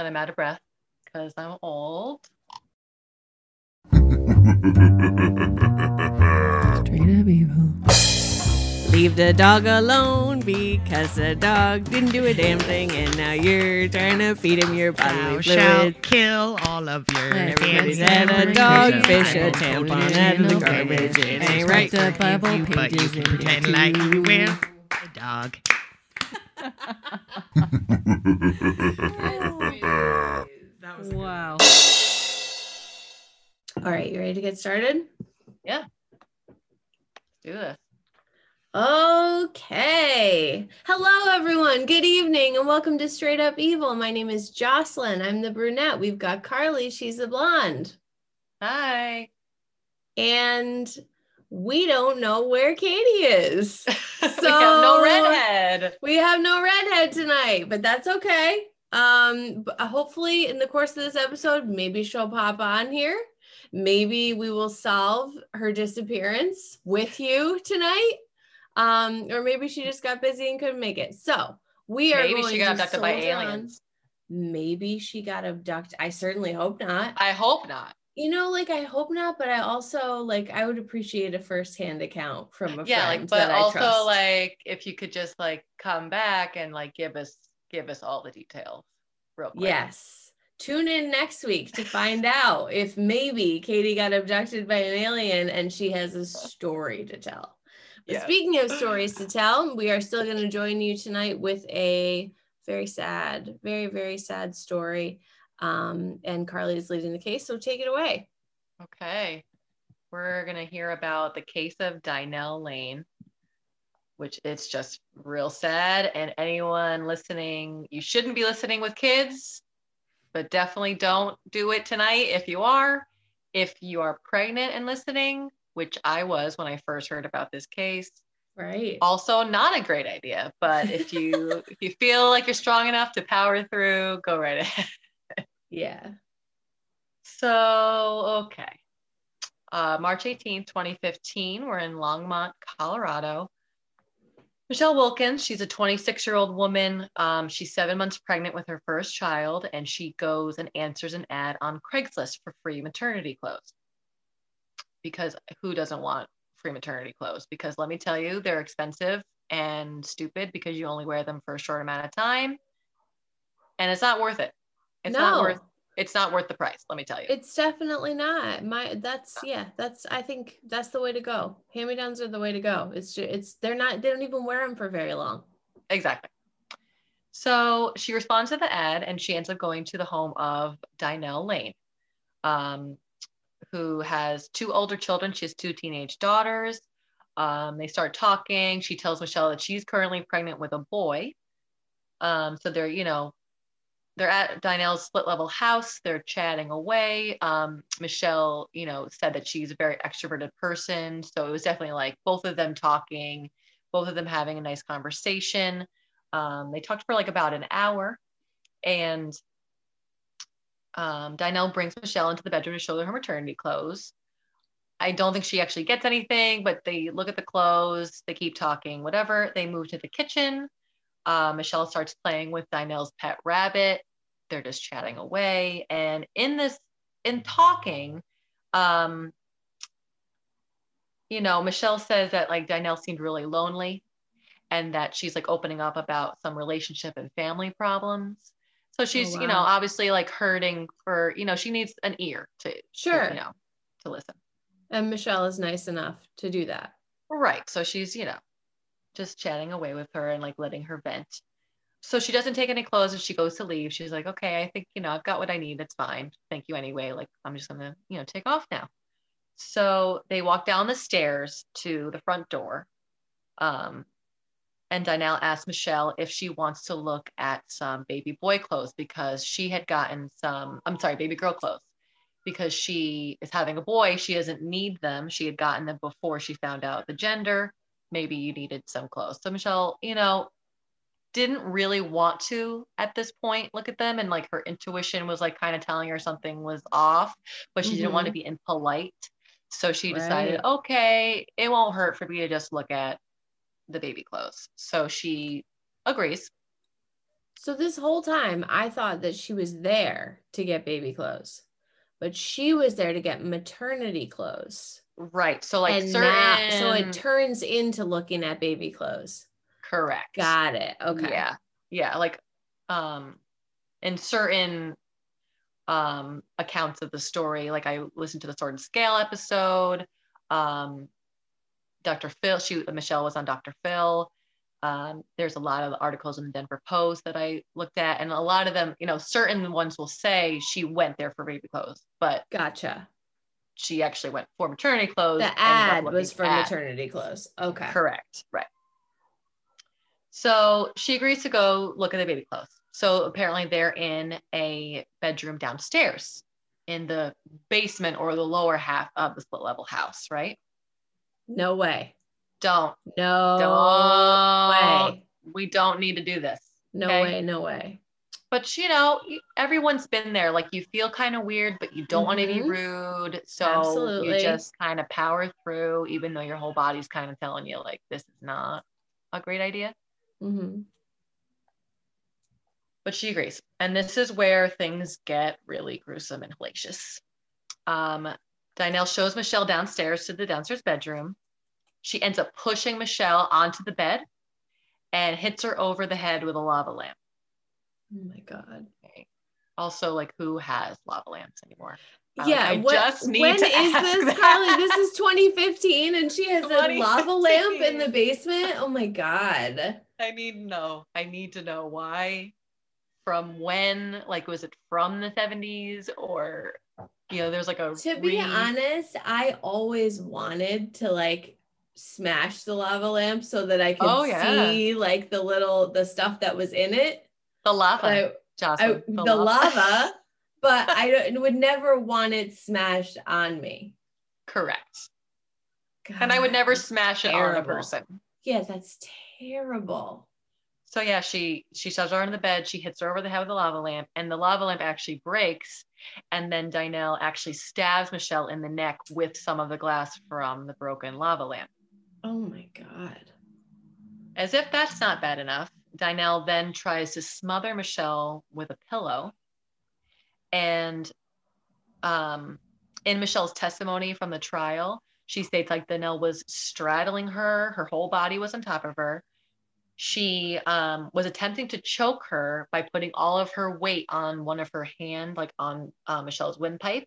and I'm out of breath because I'm old. Straight up evil. Leave the dog alone because the dog didn't do a damn thing, and now you're trying to feed him your Thou bodily shalt kill all of your Everybody's fancy had a memories. dogfish, a I'll tampon hold it out of the in garbage. case It ain't right right. The Bible forgive you, but you pages can pretend like you too. will. A dog. Wow. All right, you ready to get started? Yeah. Do this. Okay. Hello, everyone. Good evening, and welcome to Straight Up Evil. My name is Jocelyn. I'm the brunette. We've got Carly. She's the blonde. Hi. And we don't know where Katie is. we have So- no redhead. We have no redhead tonight, but that's okay. Um, but hopefully, in the course of this episode, maybe she'll pop on here. Maybe we will solve her disappearance with you tonight. Um, or maybe she just got busy and couldn't make it. So we are Maybe going she got to abducted by soldier on. aliens. Maybe she got abducted. I certainly hope not. I hope not. You know, like I hope not, but I also like I would appreciate a firsthand account from a Yeah, friend Yeah, like, but also like if you could just like come back and like give us give us all the details real quick. Yes. Tune in next week to find out if maybe Katie got abducted by an alien and she has a story to tell. But speaking of stories to tell, we are still going to join you tonight with a very sad, very, very sad story. Um, and Carly is leading the case, so take it away. Okay. We're gonna hear about the case of Dynel Lane, which it's just real sad. And anyone listening, you shouldn't be listening with kids, but definitely don't do it tonight if you are. If you are pregnant and listening, which I was when I first heard about this case, Right. also not a great idea. But if you if you feel like you're strong enough to power through, go right ahead. Yeah. So, okay. Uh, March 18th, 2015, we're in Longmont, Colorado. Michelle Wilkins, she's a 26 year old woman. Um, she's seven months pregnant with her first child, and she goes and answers an ad on Craigslist for free maternity clothes. Because who doesn't want free maternity clothes? Because let me tell you, they're expensive and stupid because you only wear them for a short amount of time. And it's not worth it. It's not No. worth it's not worth the price, let me tell you. It's definitely not. My that's yeah, that's I think that's the way to go. Hand-me-downs are the way to go. It's just, it's they're not they don't even wear them for very long. Exactly. So she responds to the ad and she ends up going to the home of Dynel Lane, um, who has two older children. She has two teenage daughters. Um, they start talking. She tells Michelle that she's currently pregnant with a boy. Um, so they're, you know, they're at Dynel's split level house. They're chatting away. Um, Michelle, you know, said that she's a very extroverted person. So it was definitely like both of them talking, both of them having a nice conversation. Um, they talked for like about an hour, and um, brings Michelle into the bedroom to show her her maternity clothes. I don't think she actually gets anything, but they look at the clothes, they keep talking, whatever. They move to the kitchen. Uh, Michelle starts playing with Dynel's pet rabbit. They're just chatting away. And in this, in talking, um, you know, Michelle says that like Dynel seemed really lonely and that she's like opening up about some relationship and family problems. So she's, you know, obviously like hurting for, you know, she needs an ear to, to, Sure. you know, to listen. And Michelle is nice enough to do that. Right. So she's, you know, just chatting away with her and like letting her vent. So she doesn't take any clothes and she goes to leave. She's like, okay, I think, you know, I've got what I need. It's fine. Thank you anyway. Like, I'm just going to, you know, take off now. So they walk down the stairs to the front door. Um, and Dynel asks Michelle if she wants to look at some baby boy clothes because she had gotten some, I'm sorry, baby girl clothes because she is having a boy. She doesn't need them. She had gotten them before she found out the gender. Maybe you needed some clothes. So Michelle, you know, didn't really want to at this point look at them. And like her intuition was like kind of telling her something was off, but she didn't want to mm-hmm. be impolite. So she decided, Right. okay, it won't hurt for me to just look at the baby clothes. So she agrees. So this whole time, I thought that she was there to get baby clothes, but she was there to get maternity clothes. Right. So like and certain so it turns into looking at baby clothes. correct. Got it. Okay. Yeah. Yeah. Like um in certain um accounts of the story, like I listened to the Sword and Scale episode. Um Dr. Phil, she Michelle was on Dr. Phil. Um, there's a lot of articles in the Denver Post that I looked at, and a lot of them, you know, certain ones will say she went there for baby clothes, but Gotcha. She actually went for maternity clothes. The ad was for at- maternity clothes. Okay. Correct. Right. So she agrees to go look at the baby clothes. So apparently they're in a bedroom downstairs in the basement or the lower half of the split level house, right? No way. Don't, No don't, way. we don't need to do this. No okay? way. No way. But you know, everyone's been there. Like you feel kind of weird, but you don't want to be rude. So Absolutely. you just kind of power through, even though your whole body's kind of telling you, like, this is not a great idea. hmm but she agrees. And this is where things get really gruesome and hellacious. Um, Dynel shows Michelle downstairs to the downstairs bedroom. She ends up pushing Michelle onto the bed and hits her over the head with a lava lamp. Oh my god. Okay. Also, like, who has lava lamps anymore? I- Yeah, I what, just need when to is ask this. Carly? This is 2015, and she has a lava lamp in the basement. Oh my god! I need to know. I need to know why. From when? Like, was it from the 70s or, you know, there's like a. To be honest, I always wanted to like smash the lava lamp so that I could Oh, yeah. see like the little the stuff that was in it. The lava. But I, Jocelyn, the, lava, but I don't- would never want it smashed on me. Correct. And I would never smash it on a person. Yeah, that's terrible. So yeah, she she shoves her on the bed, she hits her over the head with the lava lamp, and the lava lamp actually breaks. And then Dynel actually stabs Michelle in the neck with some of the glass from the broken lava lamp. Oh my god. As if that's not bad enough, Dynel then tries to smother Michelle with a pillow. And um, in Michelle's testimony from the trial, she states like Dynel was straddling her, her whole body was on top of her. She um, was attempting to choke her by putting all of her weight on one of her hand, like on uh, Michelle's windpipe,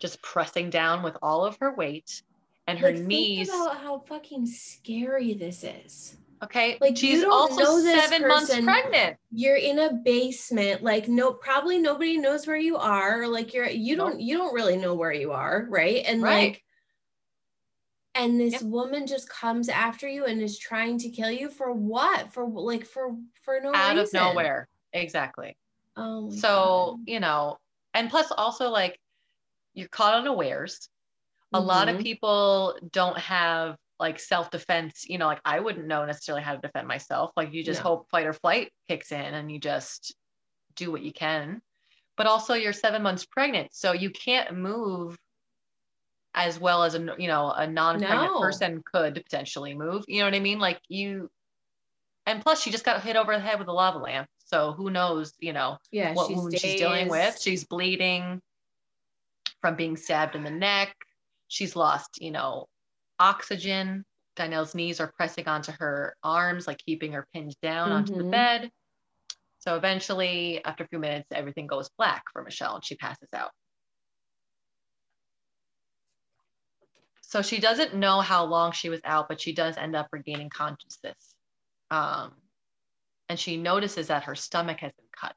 just pressing down with all of her weight. And her Like, knees. Think about how fucking scary this is. Okay. Like, she's also seven months pregnant. You're in a basement, like no, probably nobody knows where you are. Like you're, you don't, you don't really know where you are, right? And Right. like, and this Yep. woman just comes after you and is trying to kill you for what? For like for for no out of nowhere. Exactly. Oh, So, God. you know, and plus also like you're caught unawares. A lot of Mhm. people don't have like self-defense, you know, like I wouldn't know necessarily how to defend myself. Like you just No. hope fight or flight kicks in and you just do what you can. But also you're seven months pregnant. So you can't move as well as a you know a non-pregnant No. person could potentially move. You know what I mean? Like you and plus she just got hit over the head with a lava lamp. So who knows, you know, yeah, what wound she's dealing with. She's bleeding from being stabbed in the neck. She's lost, you know, oxygen. Dynel's knees are pressing onto her arms, like keeping her pinned down onto the Mhm. bed. So eventually, after a few minutes, everything goes black for Michelle and she passes out. So she doesn't know how long she was out, but she does end up regaining consciousness. Um, and she notices that her stomach has been cut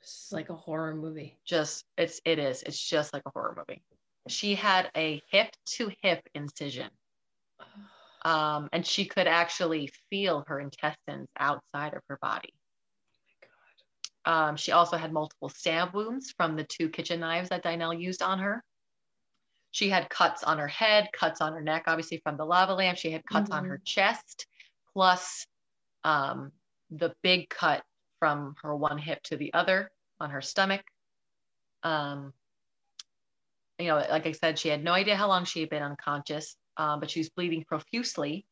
It's like a horror movie. just it's it is it's just like a horror movie she had a hip to hip incision. Um and she could actually feel her intestines outside of her body. Um she also had multiple stab wounds from the two kitchen knives that Dynel used on her. She had cuts on her head cuts on her neck obviously from the lava lamp. She had cuts on Mhm. her chest plus um the big cut from her one hip to the other on her stomach. Um, you know, like I said, she had no idea how long she had been unconscious, um, but she was bleeding profusely,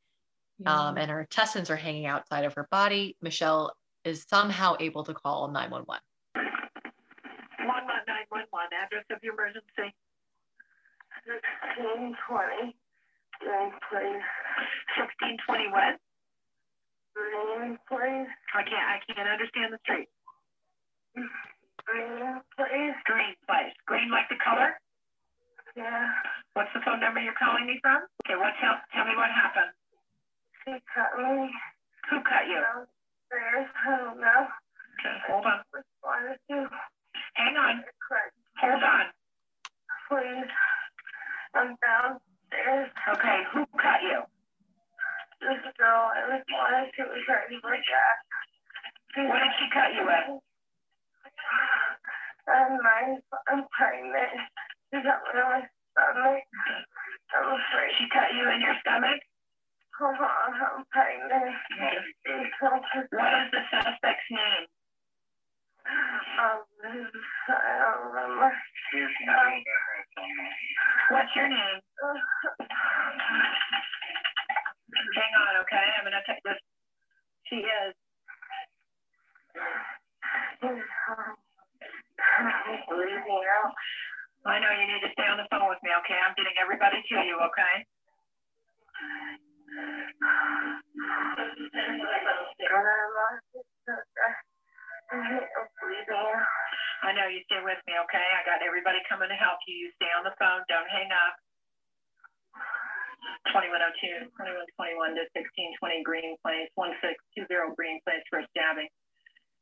um, and her intestines are hanging outside of her body. Michelle is somehow able to call 911. 911, address of your emergency. 1620 Green Place. 1620 what? Green Place. I can't, I can't understand the street. Green Place. Green place. Green like the color? Yeah. What's the phone number you're calling me from? Okay, what, tell, tell me what happened. She cut me Who cut you? downstairs. I don't know. Okay, hold on. Wanted to Hang on. Hold on. Please. I'm downstairs. Okay, who cut you? This girl, I wanted to return to my dad. What did she cut you with? I'm. I'm pregnant. She got me on my stomach. I'm afraid. She cut you in your stomach? Hold on, I'm pregnant. She's so What is the suspect's name? Um, I don't remember. Um, What's your name? Hang on, okay? I'm gonna take this. She is. bleeding out. I know you need to stay on the phone with me, okay? I'm getting everybody to you, okay? I know you stay with me, okay? I got everybody coming to help you. You stay on the phone. Don't hang up. 2102, 2121 to 1620 Green Place, 1620 Green Place for stabbing.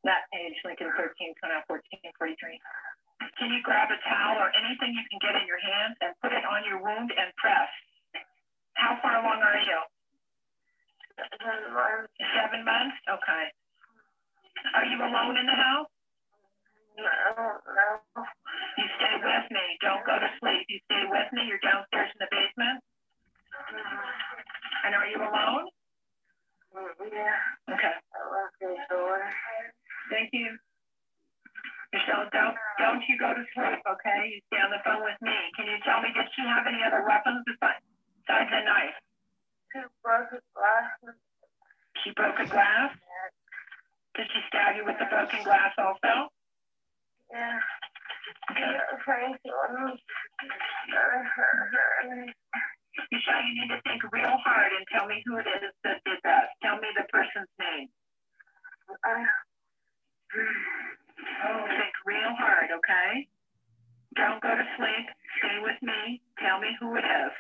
That page, Lincoln 13, 1443. Can you grab a towel or anything you can get in your hand and put it on your wound and press? How far along are you? Seven months? Okay. Are you alone in the house? No, no. You stay with me. Don't go to sleep. You stay with me. You're downstairs in the basement. And are you alone? Mm-hmm. Yeah, Okay. I the door. Thank you. Michelle, don't don't you go to sleep, okay? You stay on the phone with me. Can you tell me did she have any other weapons besides besides a knife? Two broken glasses. She broke a glass. Did she stab you with the broken glass also? Yeah. Okay. I'm trying to her. Michelle, you need to think real hard and tell me who it is that did that. Tell me the person's name. I, Think real hard, okay? Don't go to sleep. Stay with me. Tell me who it is.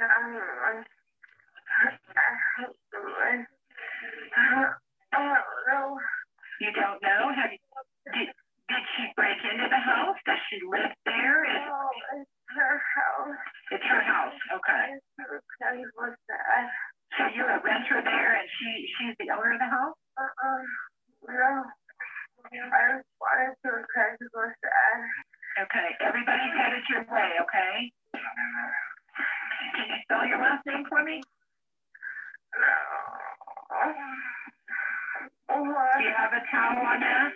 I'm, I'm, I, I don't know. You don't know? Have you, did, did she break into the house? Does she live there? Is, No, it's her house. it's her house. Okay. It's her that. So you're a renter there and she she's the owner of the house? Uh-uh. No. Okay. Everybody's headed your way, okay? Can you spell your last name for me? No. Do you have a towel on long?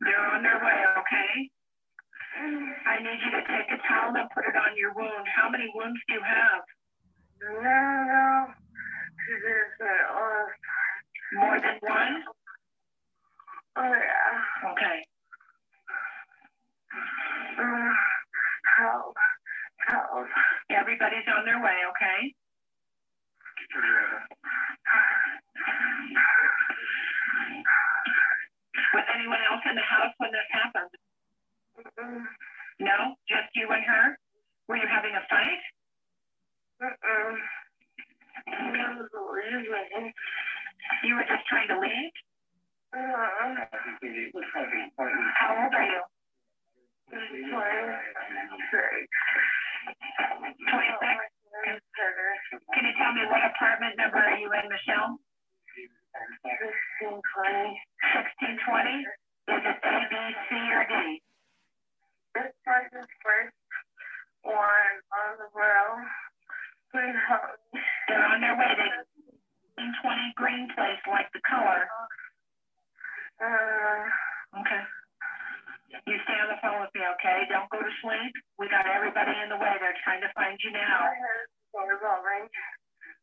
They're on their way, okay? I need you to take a towel and put it on your wound. How many wounds do you have? No, no. More than one? oh yeah. Okay. Uh, help. Help. Everybody's on their way, okay? Was anyone else in the house when this happened? Mm-mm. No? Just you and her? Were you having a fight? Mm-mm. You were just trying to leave? How old are you? twenty-six. 26? Can you tell me what apartment number are you in, Michelle? Sixteen, twenty. 1620? Is it A, B, C, or D? This was the first one on the row. Help. They're on their way to 20 Green Place, like the color. Uh, Okay. You stay on the phone with me, okay? Don't go to sleep. We got everybody in the way. They're trying to find you now. I have doorbell ring.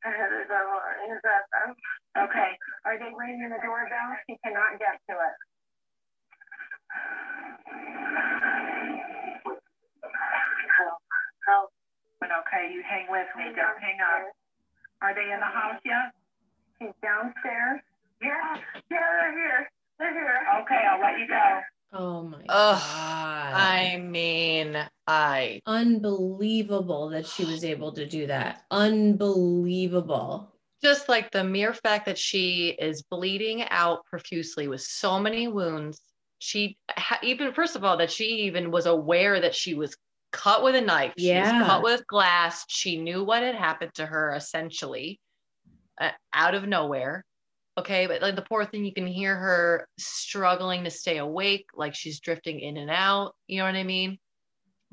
I heard the doorbell ring. Is that them? Okay. Are they ringing the doorbell? She cannot get to it. Help. Okay, you hang with me. Don't hang up. Are they in the house yet? She's downstairs? Yeah, yeah, they're here. They're here. Okay, I'll let you go. Oh my Ugh, god. I mean, I Unbelievable that she was able to do that. Unbelievable. just like the mere fact that she is bleeding out profusely with so many wounds. She ha- even first of all that she even was aware that she was cut with a knife. She Yeah. was cut with glass. She knew what had happened to her essentially uh, out of nowhere. Okay, but like the poor thing, you can hear her struggling to stay awake, like she's drifting in and out. You know what I mean?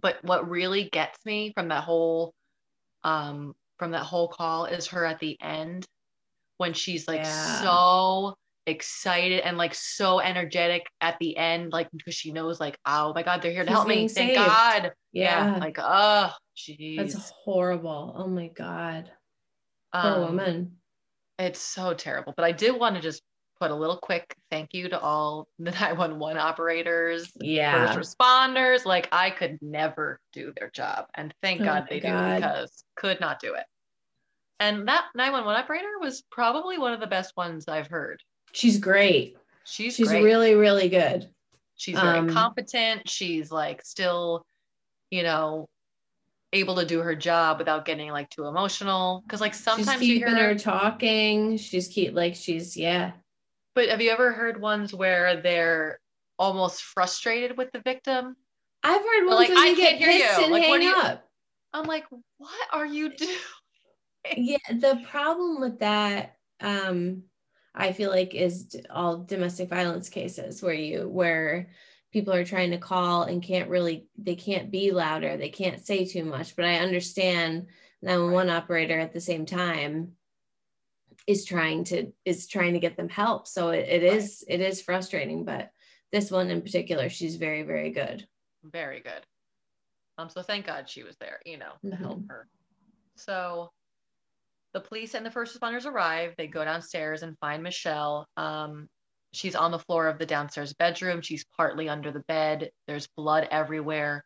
But what really gets me from that whole um from that whole call is her at the end when she's like Yeah. so excited and like so energetic at the end, like because she knows like, oh my god, they're here to She's help me. being Thank. God. Yeah. Like, oh jeez. That's horrible. Oh my god. Poor Um, woman. It's so terrible. But I did want to just put a little quick thank you to all the 911 operators, Yeah. first responders. Like I could never do their job. And thank Oh God they God. do because could not do it. And that 911 operator was probably one of the best ones I've heard. She's great. She's She's great. really, really good. She's very um, competent. She's like still, you know, able to do her job without getting like too emotional. Cause like sometimes she's you hear her talking. She's keep like she's yeah. But have you ever heard ones where they're almost frustrated with the victim? I've heard ones like, where "I they get can't hear you." and Like, hang you- up. I'm like, what are you doing? yeah the problem with that um i feel like is all domestic violence cases where you where people are trying to call and can't really they can't be louder they can't say too much but i understand 911 operator at the same time is trying to is trying to get them help so it, it is it is frustrating but this one in particular she's very very good Very good. Um, so thank God she was there, you know, to help Mhm. her. So the police and the first responders arrive. They go downstairs and find Michelle. Um, she's on the floor of the downstairs bedroom. She's partly under the bed. There's blood everywhere.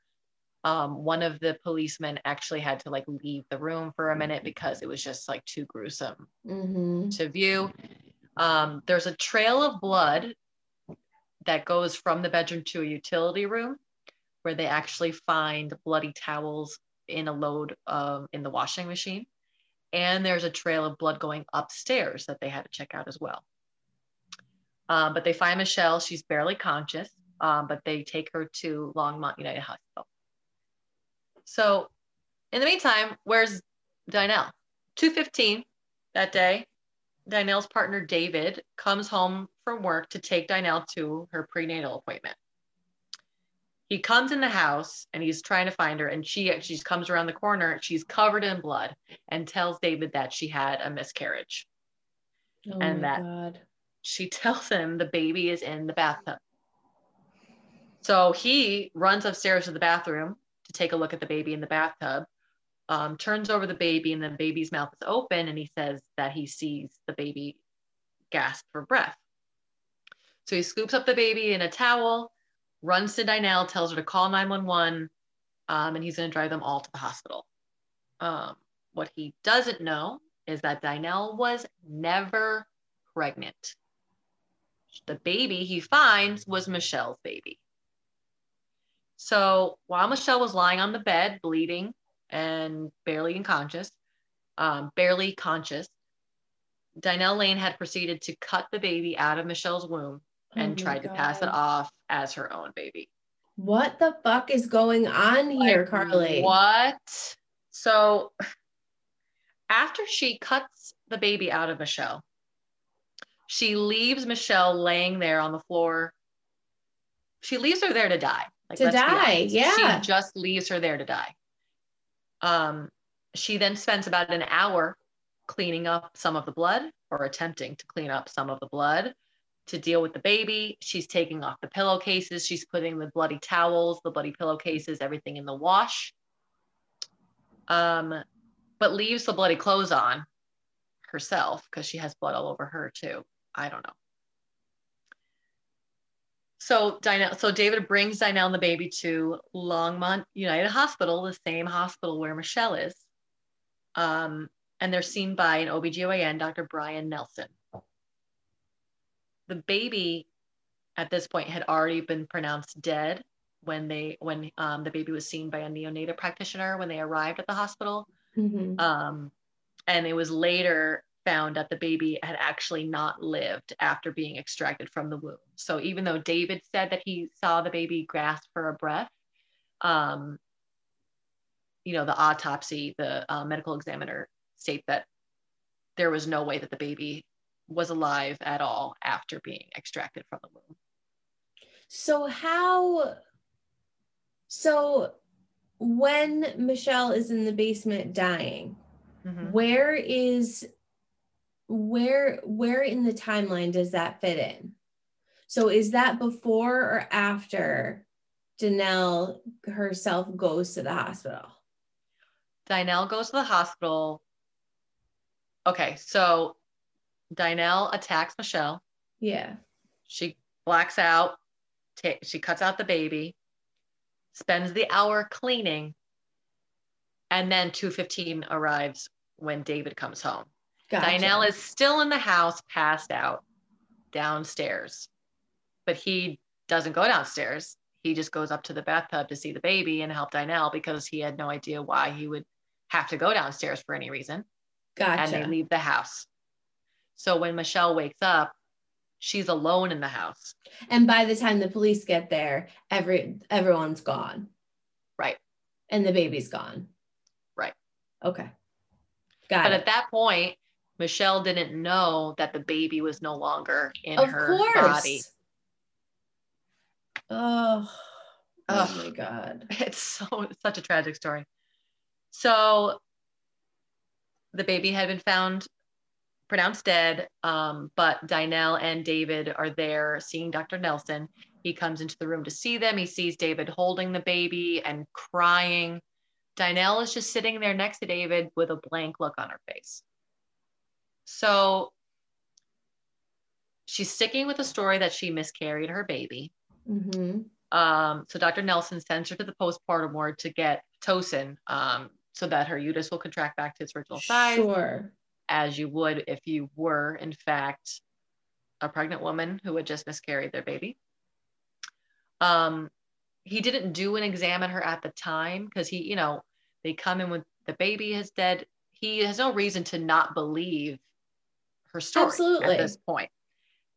Um, one of the policemen actually had to like leave the room for a minute because it was just like too gruesome hmm to view. Um, there's a trail of blood that goes from the bedroom to a utility room where they actually find bloody towels in a load um, in the washing machine. And there's a trail of blood going upstairs that they had to check out as well. Um, but they find Michelle. She's barely conscious, um, but they take her to Longmont United Hospital. So in the meantime, where's Dynel? 215 that day, Dynel's partner David comes home from work to take Dynel to her prenatal appointment. He comes in the house and he's trying to find her, and she she comes around the corner. She's covered in blood and tells David that she had a miscarriage. oh And that- god She tells him the baby is in the bathtub. So he runs upstairs to the bathroom to take a look at the baby in the bathtub, um, turns over the baby, and the baby's mouth is open, and he says that he sees the baby gasp for breath. So he scoops up the baby in a towel, runs to Dynel, tells her to call 911, um, and he's going to drive them all to the hospital. Um, what he doesn't know is that Dynel was never pregnant. The baby he finds was Michelle's baby. So while Michelle was lying on the bed, bleeding and barely unconscious, um, barely conscious, Dynel Lane had proceeded to cut the baby out of Michelle's womb and Oh tried to pass it off as her own baby. What the fuck is going on here, Like, Carly? What? So after she cuts the baby out of Michelle, she leaves Michelle laying there on the floor. She leaves her there to die. Like, To die, yeah. She just leaves her there to die. Um, she then spends about an hour cleaning up some of the blood or attempting to clean up some of the blood to deal with the baby. She's taking off the pillowcases. She's putting the bloody towels, the bloody pillowcases, everything in the wash. Um, but leaves the bloody clothes on herself because she has blood all over her too. I don't know. So Dinah, so David brings Dinah and the baby to Longmont United Hospital, the same hospital where Michelle is. Um, and they're seen by an OBGYN, Dr. Brian Nelson. The baby at this point had already been pronounced dead when they when um, the baby was seen by a neonatal practitioner when they arrived at the hospital. Mhm. Um, and it was later found that the baby had actually not lived after being extracted from the womb. So even though David said that he saw the baby grasp for a breath, um, you know, the autopsy, the uh, medical examiner state that there was no way that the baby was alive at all after being extracted from the womb. So how so when Michelle is in the basement dying, Mhm. where is where where in the timeline does that fit in? So is that before or after Danelle herself goes to the hospital? Danelle goes to the hospital. Okay, so Dynel attacks Michelle. Yeah. She blacks out. Ta- she cuts out the baby. Spends the hour cleaning, and then 2:15 arrives when David comes home. Gotcha. Dynel is still in the house, passed out downstairs, but he doesn't go downstairs. He just goes up to the bathtub to see the baby and help Dynel because he had no idea why he would have to go downstairs for any reason. Gotcha. And they leave the house. So when Michelle wakes up, she's alone in the house. And by the time the police get there, every everyone's gone. Right. And the baby's gone. Right. Okay. Got But it. at that point, Michelle didn't know that the baby was no longer in of her course. body. Oh, oh Ugh. my god. It's so it's such a tragic story. So the baby had been found pronounced dead, um, but Dynel and David are there seeing Dr. Nelson. He comes into the room to see them. He sees David holding the baby and crying. Dynel is just sitting there next to David with a blank look on her face. So she's sticking with the story that she miscarried her baby. hmm Um, so Dr. Nelson sends her to the postpartum ward to get Pitocin um, so that her uterus will contract back to its original size, Sure. As you would if you were, in fact, a pregnant woman who had just miscarried their baby. Um, he didn't do an exam on her at the time because he, you know, they come in with the baby is dead. He has no reason to not believe her story Absolutely. at this point.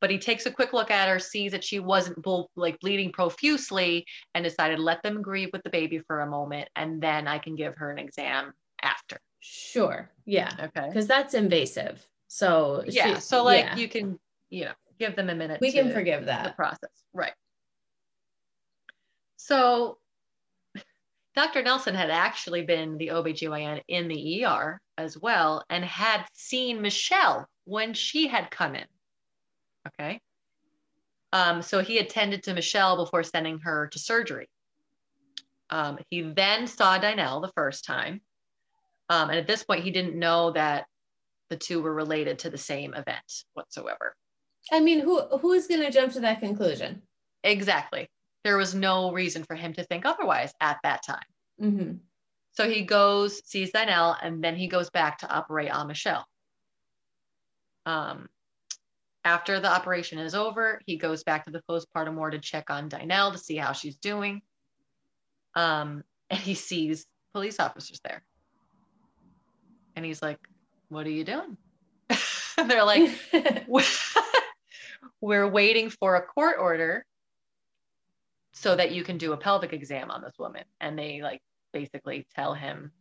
But he takes a quick look at her, sees that she wasn't bull, like bleeding profusely, and decided let them grieve with the baby for a moment, and then I can give her an exam after. Sure. Yeah. Okay. Because that's invasive. So Yeah. she- so like yeah. you can, you know, give them a minute. we can to- forgive the that. process. Right. So Dr. Nelson had actually been the OBGYN in the ER as well and had seen Michelle when she had come in. Okay. Um, so he attended to Michelle before sending her to surgery. Um, he then saw Dynel the first time. Um, and at this point, he didn't know that the two were related to the same event whatsoever. I mean, who who is going to jump to that conclusion? Exactly. There was no reason for him to think otherwise at that time. hmm So he goes, sees Dynel, and then he goes back to operate on Michelle. Um, after the operation is over, he goes back to the postpartum ward to check on Dynel to see how she's doing. Um, and he sees police officers there. And he's like, What are you doing? and they're like, we're waiting for a court order so that you can do a pelvic exam on this woman and they like basically tell him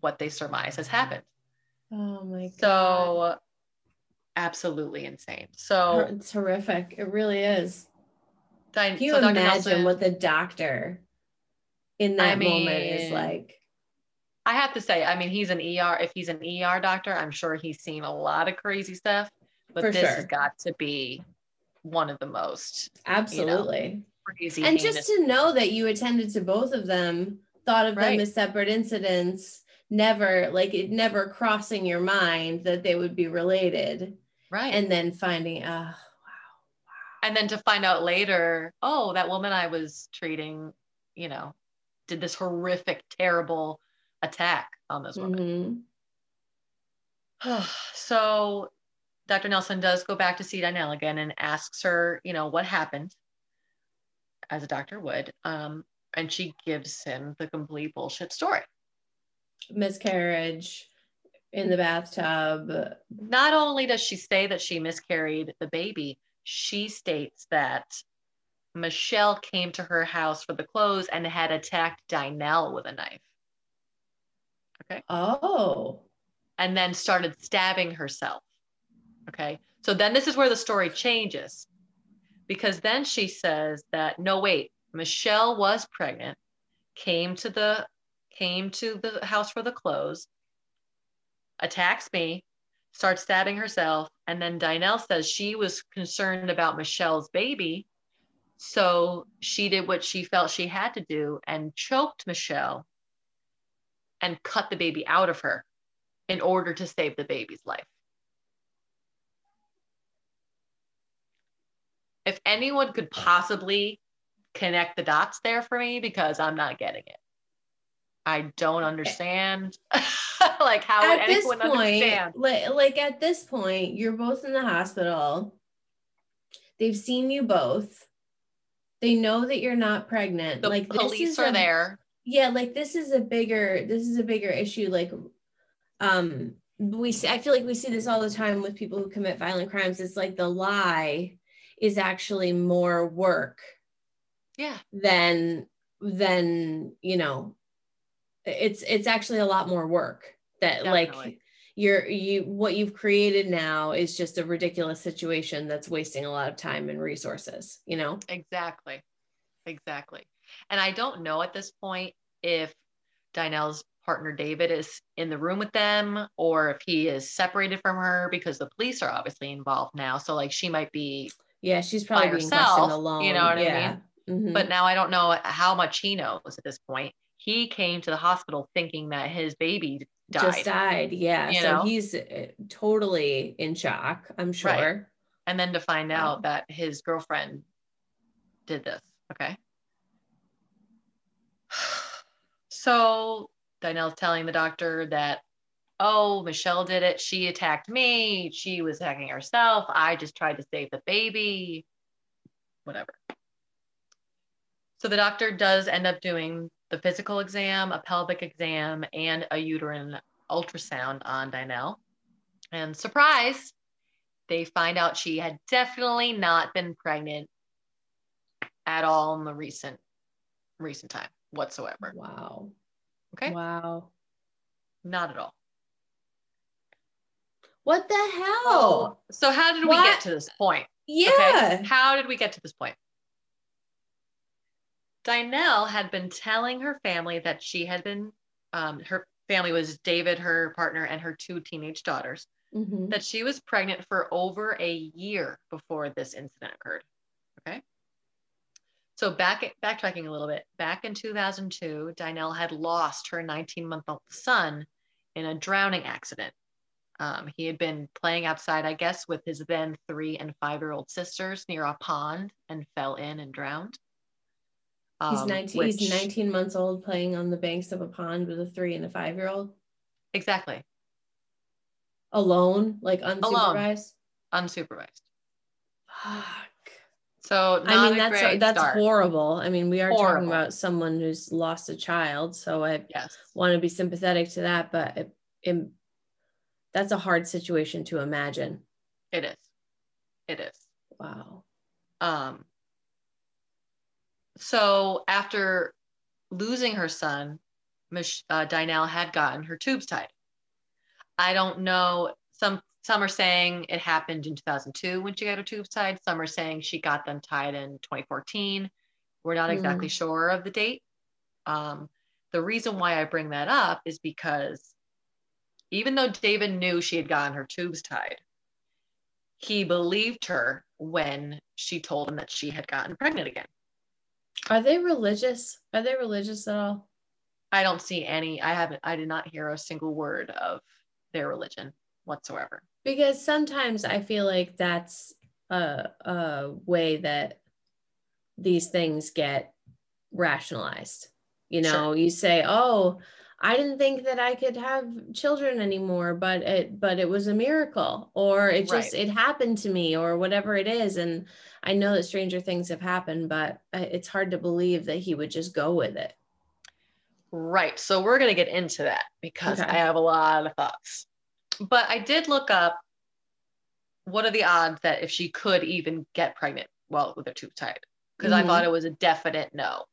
what they surmise has happened oh my god. so absolutely insane so it's horrific. It really is. Can you so imagine Nelson- what the doctor in that I moment is like? I have to say i mean he's an er if he's an er doctor i'm sure he's seen a lot of crazy stuff but For this sure. has got to be one of the most Absolutely. crazy and just to know that you attended to both of them, thought of Right. them as separate incidents, never like it never crossing your mind that they would be related Right. and then finding uh and then to find out later, oh, that woman I was treating, you know, did this horrific, terrible attack on this woman. mhm. so Dr. Nelson does go back to see Dynel again and asks her, you know, what happened, as a doctor would. Um, and she gives him the complete bullshit story. miscarriage in the bathtub Not only does she say that she miscarried the baby, she states that Michelle came to her house for the clothes and had attacked Dynel with a knife. Oh and then started stabbing herself. Okay. So then this is where the story changes because then she says that no wait, Michelle was pregnant, came to the came to the house for the clothes, attacks me, starts stabbing herself, and then Dynel says she was concerned about Michelle's baby. So she did what she felt she had to do and choked Michelle and cut the baby out of her in order to save the baby's life. If anyone could possibly connect the dots there for me, because I'm not getting it. I don't understand. like, how would at this anyone point understand? like, like at this point you're both in the hospital they've seen you both they know that you're not pregnant The like police are a- there. Yeah like this is a bigger this is a bigger issue like um we see, i feel like we see this all the time with people who commit violent crimes it's like the lie is actually more work Yeah. than than you know it's it's actually a lot more work that like you're you what you've created now is just a ridiculous situation that's wasting a lot of time and resources you know Exactly. Exactly. And I don't know at this point if Dynel's partner David is in the room with them or if he is separated from her because the police are obviously involved now. So like she might be, yeah she's probably herself, questioned you know what I yeah. Mhm. but now I don't know how much he knows at this point. He came to the hospital thinking that his baby died. just died yeah You so know? he's uh, totally in shock i'm sure Right. and then to find out that his girlfriend did this. Okay. So Dynel's telling the doctor that, oh, Michelle did it. She attacked me. She was attacking herself. I just tried to save the baby. Whatever. So the doctor does end up doing the physical exam, a pelvic exam, and a uterine ultrasound on Dynel. And surprise, they find out she had definitely not been pregnant at all in the recent recent time whatsoever. wow Okay. wow Not at all. what the hell So how did we get to this point? yeah Okay. How did we get to this point? Dynel had been telling her family that she had been, um, her family was David, her partner, and her two teenage daughters, Mhm. that she was pregnant for over a year before this incident occurred. Okay. So back backtracking a little bit, back in 2002, Dynel had lost her 19 month old son in a drowning accident. Um, he had been playing outside, I guess, with his then three and five year old sisters near a pond and fell in and drowned. he's Um, 19 which- he's 19 months old playing on the banks of a pond with a three and a five year old Exactly. alone like unsupervised Unsupervised. fuck So not I mean that's that's start. horrible. I mean, we are talking about someone who's lost a child, so I Yes. want to be sympathetic to that, but it, it, that's a hard situation to imagine. It is. It is. Wow. Um, so after losing her son, Mich- uh, Dynel had gotten her tubes tied. I don't know. Some some are saying it happened in 2002 when she got her tubes tied. Some are saying she got them tied in 2014. We're not exactly sure of the date. Um, the reason why I bring that up is because even though David knew she had gotten her tubes tied, he believed her when she told him that she had gotten pregnant again. Are they religious? Are they religious at all? I don't see any. I haven't. I did not hear a single word of their religion whatsoever. because sometimes I feel like that's a, a way that these things get rationalized. You know, you say, "Oh, I didn't think that I could have children anymore, but it but it was a miracle, or it just Right. it happened to me, or whatever it is." And I know that stranger things have happened, but it's hard to believe that he would just go with it. Right. So we're going to get into that because Okay. I have a lot of thoughts. But I did look up what are the odds that if she could even get pregnant well with her tube tied because I Mhm. thought it was a definite no.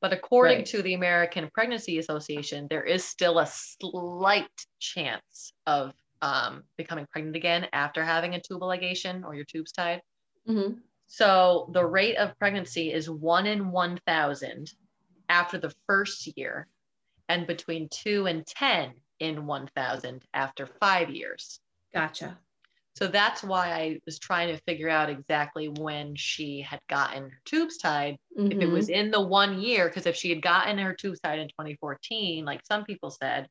But according Right. to the American Pregnancy Association, there is still a slight chance of um, becoming pregnant again after having a tubal ligation or your tubes tied. Mhm. So the rate of pregnancy is one in 1,000 after the first year and between two and 10 in 1,000 after five years. Gotcha. So that's why I was trying to figure out exactly when she had gotten her tubes tied. If it was mm-hmm. in the one year, because if she had gotten her tubes tied in 2014, like some people said,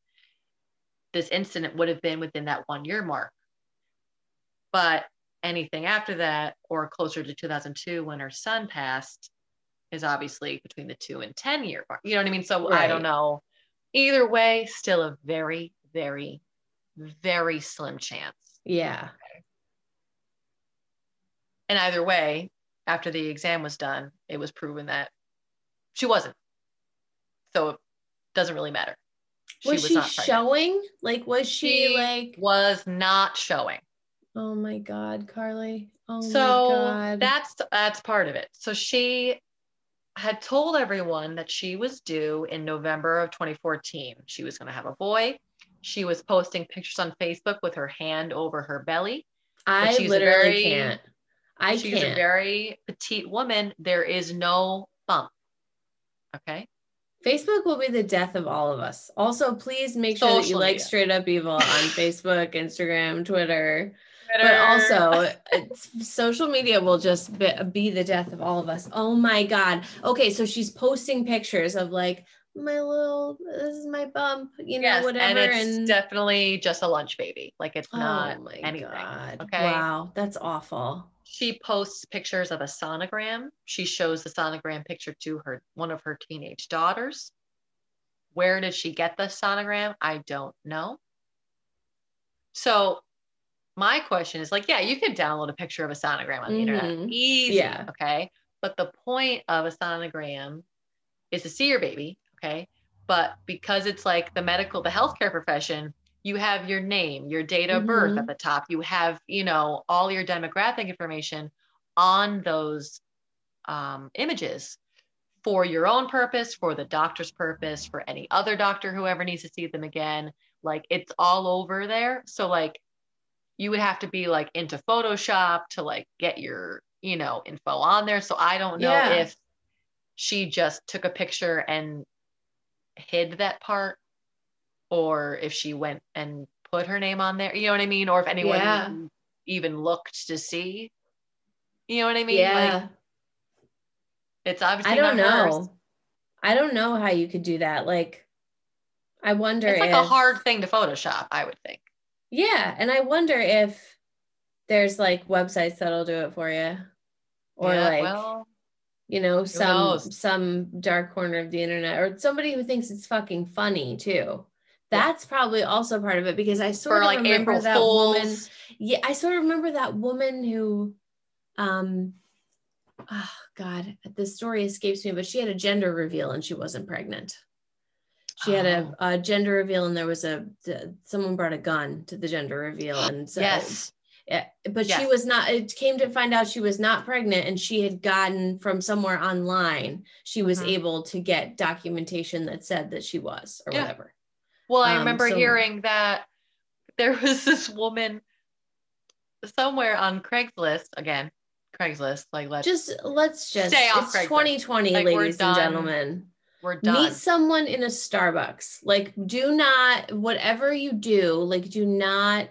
this incident would have been within that one year mark. But anything after that, or closer to 2002 when her son passed, is obviously between the two and 10 year mark. You know what I mean? So I don't know. Either way, still a very, very, very slim chance. yeah. And either way, after the exam was done, it was proven that she wasn't. So it doesn't really matter. was she, not pregnant. showing? Like, was she, She like? Was not showing. Oh my God, Carly. Oh so my God. that's that's part of it. So she had told everyone that she was due in November of 2014. She was going to have a boy. She was posting pictures on Facebook with her hand over her belly. I literally very- can't. I She's can't. a very petite woman. There is no bump. Okay. Facebook will be the death of all of us. Also, please make sure that you Social like. Straight Up Evil on Facebook, Instagram, Twitter. But also, it's, social media will just be, be the death of all of us. Oh my God. Okay, so she's posting pictures of like my little, this is my bump, you know, yes, whatever. and it's definitely just a lunch baby. Like it's oh not oh my anything. God. okay? Wow, that's awful. She posts pictures of a sonogram. She shows the sonogram picture to her one of her teenage daughters. Where did she get the sonogram? I don't know. So my question is like, yeah, you can download a picture of a sonogram on the internet. Mhm. Easy. Yeah. Okay. But the point of a sonogram is to see your baby. Okay. But because it's like the medical, the healthcare profession, you have your name, your date of birth Mhm. at the top. You have, you know, all your demographic information on those um, images for your own purpose, for the doctor's purpose, for any other doctor whoever needs to see them again. Like it's all over there. So like you would have to be like into Photoshop to like get your, you know, info on there. So I don't know Yeah. if she just took a picture and hid that part or if she went and put her name on there. You know what I mean? Or if anyone Yeah. even looked to see. You know what I mean? yeah. Like it's obviously I don't not hers. know. I don't know how you could do that. Like, I wonder It's like if, a hard thing to Photoshop, I would think. Yeah, and I wonder if there's like websites that'll do it for you, or Yeah, like well, you know some knows? some dark corner of the internet, or somebody who thinks it's fucking funny too. That's probably also part of it because I sort of like remember April that Fools. woman. Yeah, I sort of remember that woman who, um, oh God, the story escapes me, but she had a gender reveal and she wasn't pregnant. She had Oh. a, a gender reveal and there was a someone brought a gun to the gender reveal and so yes. yeah, but she was not it came to find out she was not pregnant and she had gotten from somewhere online she was Mhm. able to get documentation that said that she was or Yeah. whatever Well, I Um, remember so- hearing that there was this woman somewhere on Craigslist again. Craigslist, like let's just let's just Stay off it's Craigslist. 2020 Like, ladies and gentlemen we're done. meet someone in a starbucks like do not whatever you do like do not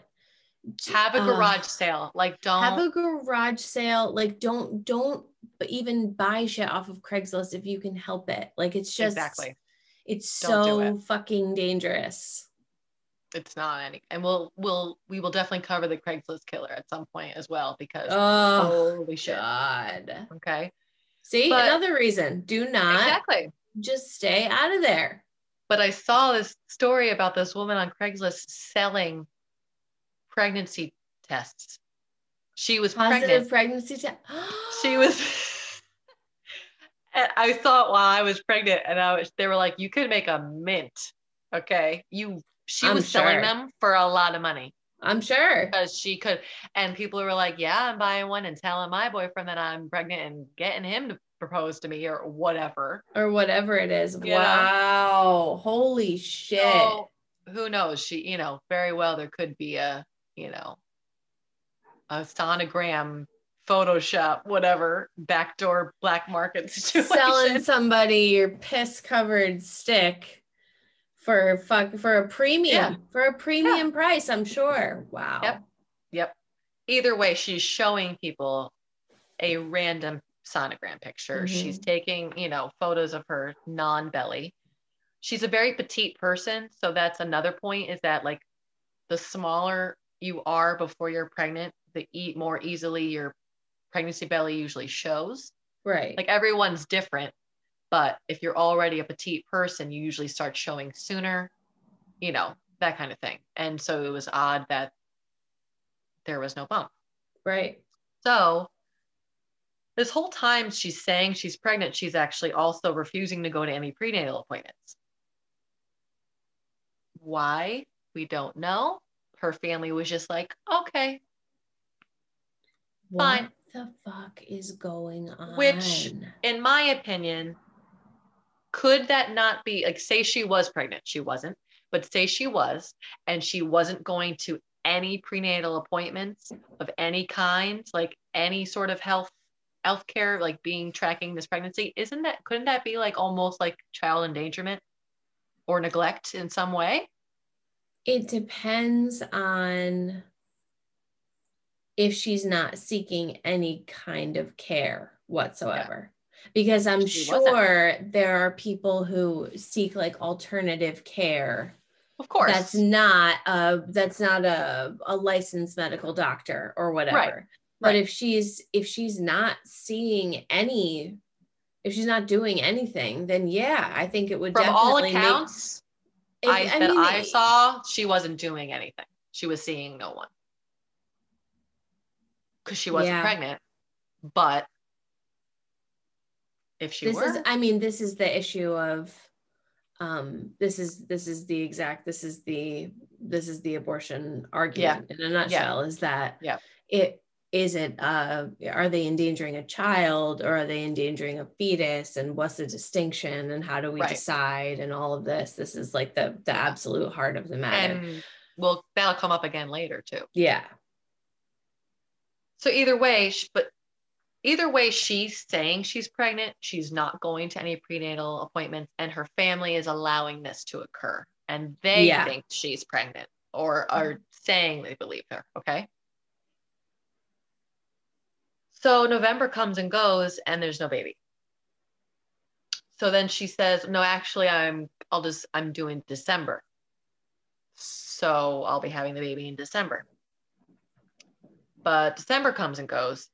have a uh, garage sale. Like don't have a garage sale like don't don't even buy shit off of craigslist if you can help it like it's just exactly. It's Don't so it. fucking dangerous. It's not any, and we'll we'll we will definitely cover the Craigslist killer at some point as well because Oh, holy shit. God. Okay. See, But- another reason. Do not Exactly. Just stay out of there. But I saw this story about this woman on Craigslist selling pregnancy tests. She was Positive pregnant. pregnancy test. She was. and I saw it while I was pregnant, and I was. They were like, "You could make a mint." Okay, you. She I'm was selling them for a lot of money I'm sure. because she could. And people were like, "Yeah, I'm buying one and telling my boyfriend that I'm pregnant and getting him to propose to me or whatever." Or whatever it is. You know? wow. Holy shit. So who knows? She, you know, very well there could be a, you know, a sonogram, Photoshop, whatever, backdoor black market situation. Selling somebody your piss covered stick for fuck for a premium Yeah. for a premium price, I'm sure. Wow. Yep. Yep. Either way, she's showing people a random sonogram picture. She's mm-hmm. taking, you know, photos of her non-belly. She's a very petite person, so that's another point is that like the smaller you are before you're pregnant, the eat more easily your pregnancy belly usually shows. Right. Like everyone's different, but if you're already a petite person, you usually start showing sooner, you know, that kind of thing. And so it was odd that there was no bump. right. So this whole time she's saying she's pregnant, she's actually also refusing to go to any prenatal appointments. Why? We don't know. Her family was just like, okay, Fine. What the fuck is going on? Which- in my opinion, could that not be like, say she was pregnant? She wasn't, but say she was, and she wasn't going to any prenatal appointments of any kind, like any sort of health health care, like being tracking this pregnancy. Isn't that couldn't that be like almost like child endangerment or neglect in some way? it depends on if she's not seeking any kind of care whatsoever. Because I'm She wasn't. sure there are people who seek like alternative care Of course. that's not a that's not a, a licensed medical doctor or whatever but right. if she's if she's not seeing any if she's not doing anything then yeah i think it would From all definitely make- accounts, I, that mean, I saw, she wasn't doing anything. She was seeing no one because she wasn't Yeah. pregnant. But if she this were, is i mean this is the issue of um this is this is the exact this is the this is the abortion argument in a nutshell is that Yeah. it is it uh are they endangering a child or are they endangering a fetus and what's the distinction and how do we Right. decide and all of this this is like the the absolute heart of the matter and well, that'll come up again later too. yeah So either way, but either way, she's saying she's pregnant. She's not going to any prenatal appointments, and her family is allowing this to occur, and they Yeah. think she's pregnant or are saying they believe her. Okay. So November comes and goes, and there's no baby. So then she says, "No, actually, I'm. I'll just. I'm doing December. So I'll be having the baby in December." But December comes and goes,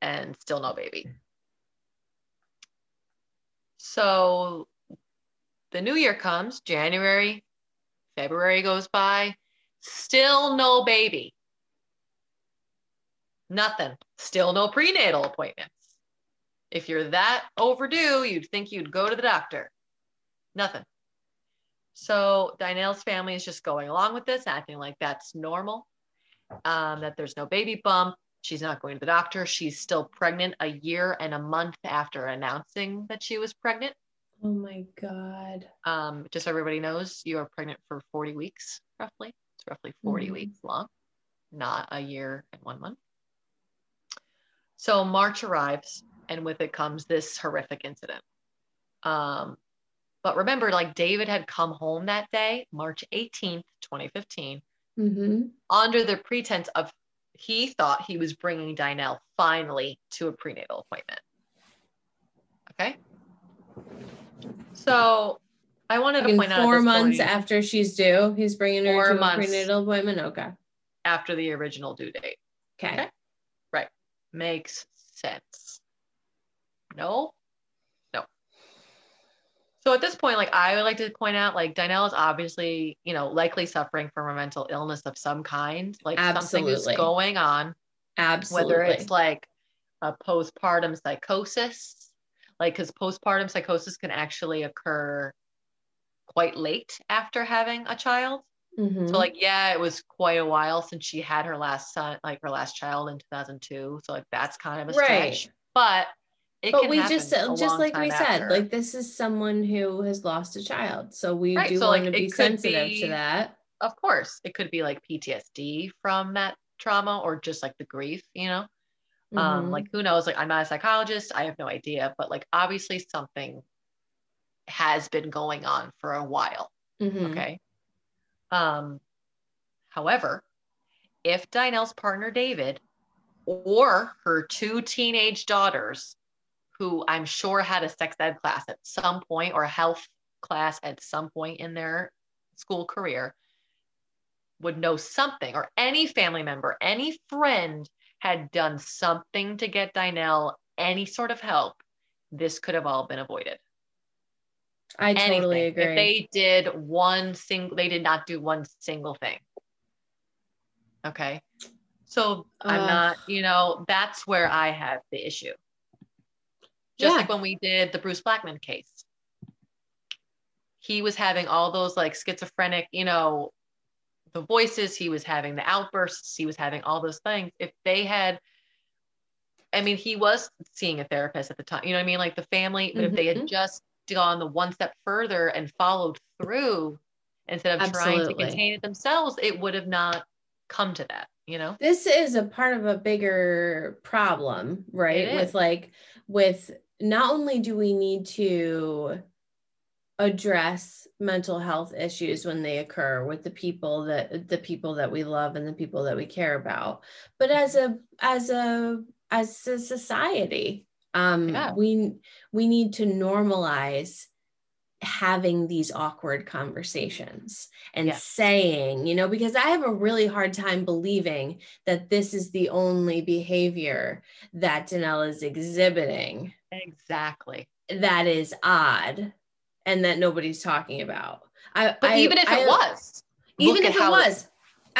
and still no baby. So the new year comes, January, February goes by, still no baby. Nothing. Still no prenatal appointments. If you're that overdue, you'd think you'd go to the doctor. Nothing. So Dynel's family is just going along with this, acting like that's normal, um, that there's no baby bump. She's not going to the doctor. She's still pregnant a year and a month after announcing that she was pregnant. oh my god Um, just so everybody knows, you are pregnant for 40 weeks, roughly. It's roughly 40 Mhm. weeks long, not a year and one month. So March arrives, and with it comes this horrific incident. Um, but remember, like David had come home that day, March 18th, 2015, mm-hmm. under the pretense of he thought he was bringing Dynel finally to a prenatal appointment. Okay. So I wanted to point out four months point, after she's due, he's bringing her to a prenatal appointment. Okay. after the original due date. Okay. Okay. Makes sense. No? No. So at this point, like I would like to point out, like Dynel is obviously, you know, likely suffering from a mental illness of some kind. Like something is going on, Absolutely. whether it's like a postpartum psychosis, like because postpartum psychosis can actually occur quite late after having a child. Mhm. So like, yeah, it was quite a while since she had her last son, like her last child in 2002. So like, that's kind of a Right. stretch. But it but we just just like we time said like this is someone who has lost a child so we Right, do so, want like, to be sensitive be- to that of course, it could be like PTSD from that trauma or just like the grief, you know. Um, Mhm. like who knows? Like I'm not a psychologist, I have no idea, but like obviously something has been going on for a while. Mhm. Okay. Um, however, if Dynel's partner David or her two teenage daughters, who I'm sure had a sex ed class at some point or a health class at some point in their school career, would know something, or any family member, any friend had done something to get Dynel any sort of help, this could have all been avoided i totally anything. agree If they did one single, they did not do one single thing. Okay. So I'm not, you know, that's where I have the issue. Just Yeah. like when we did the Bruce Blackman case. He was having all those like schizophrenic, you know, the voices, he was having the outbursts, he was having all those things. If they had, I mean, he was seeing a therapist at the time, you know what I mean? Like the family, but if they had Mhm. just gone the one step further and followed through instead of trying to contain it themselves, it would have not come to that, you know? this is a part of a bigger problem right? With like with not only do we need to address mental health issues when they occur with the people that the people that we love and the people that we care about but as a as a as a society um Yeah. we we need to normalize having these awkward conversations and Yes. saying you know because i have a really hard time believing that this is the only behavior that Dynel is exhibiting Exactly. that is odd and that nobody's talking about. I, But I- even if I- it was, even if it how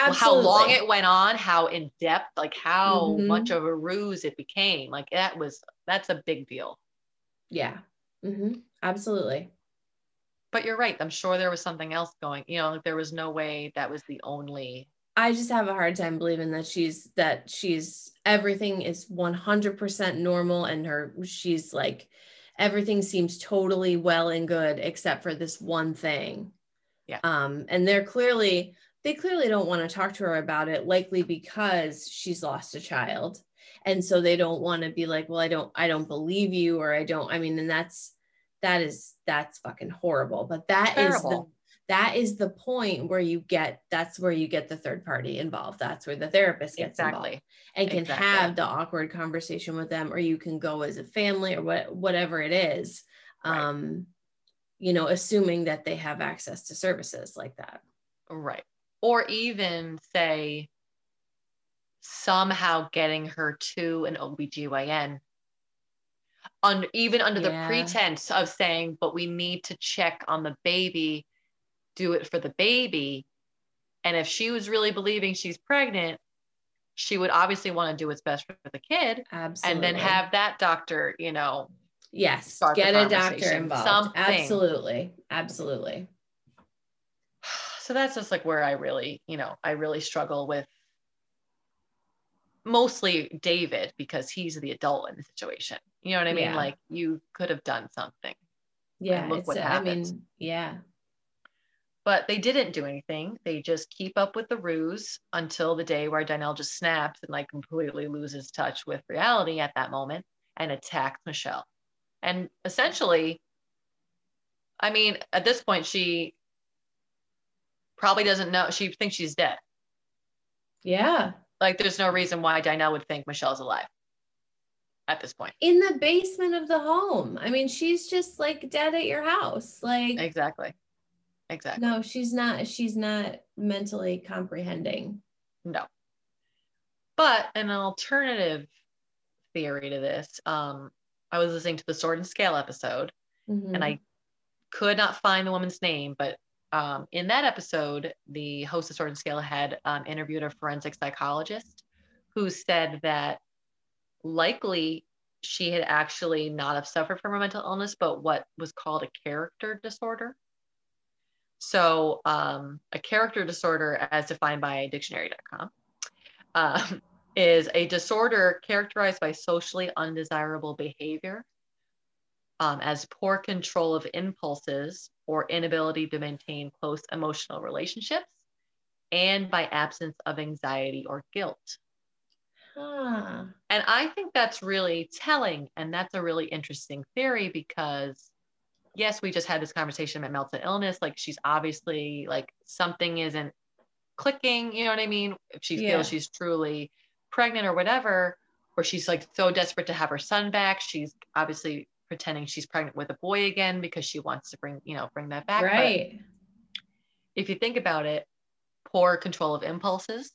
was, how long it went on, how in depth, like how Mhm. much of a ruse it became. Like that was that's a big deal. yeah, hmm absolutely. But you're right. I'm sure there was something else going. You know, like there was no way that was the only. I just have a hard time believing that she's that she's everything is 100% normal and her she's like everything seems totally well and good except for this one thing. Yeah. Um and they're clearly they clearly don't want to talk to her about it likely because she's lost a child. And so they don't want to be like, well I don't I don't believe you or I don't I mean and that's that is that's fucking horrible. But that is the Terrible. that is the point where you get that's where you get the third party involved that's where the therapist gets involved and can Exactly. have the awkward conversation with them or you can go as a family or what whatever it is Right. um you know assuming that they have access to services like that Right. Or even say somehow getting her to an OBGYN. On, even under Yeah. the pretense of saying, but we need to check on the baby, do it for the baby. And if she was really believing she's pregnant, she would obviously want to do what's best for the kid absolutely and then have that doctor, you know, yes get a doctor involved something. absolutely absolutely so that's just like where I really, you know, I really struggle with mostly David because he's the adult in the situation. You know what I mean? Yeah. Like you could have done something, yeah look what a- i happened. mean yeah but they didn't do anything. They just keep up with the ruse until the day where Dynel just snaps and like completely loses touch with reality at that moment and attacks Michelle. And essentially, I mean, at this point, she probably doesn't know. She thinks she's dead. yeah Like, there's no reason why Dinah would think Michelle's alive at this point. in the basement of the home i mean she's just like dead at your house like Exactly. exactly. No, she's not. She's not mentally comprehending. No. But an alternative theory to this, um, I was listening to the Sword and Scale episode, Mhm. and I could not find the woman's name, but um, in that episode, the host of Sword and Scale had um, interviewed a forensic psychologist who said that likely she had actually not have suffered from a mental illness, but what was called a character disorder. So, um, a character disorder, as defined by dictionary.com, um, is a disorder characterized by socially undesirable behavior, um, as poor control of impulses or inability to maintain close emotional relationships, and by absence of anxiety or guilt. Huh. And I think that's really telling. And that's a really interesting theory because, yes, we just had this conversation about mental illness. Like, she's obviously like something isn't clicking, you know what I mean? If she Yeah. feels she's truly pregnant or whatever, or she's like so desperate to have her son back, she's obviously pretending she's pregnant with a boy again because she wants to bring, you know, bring that back. But Right. if you think about it, poor control of impulses,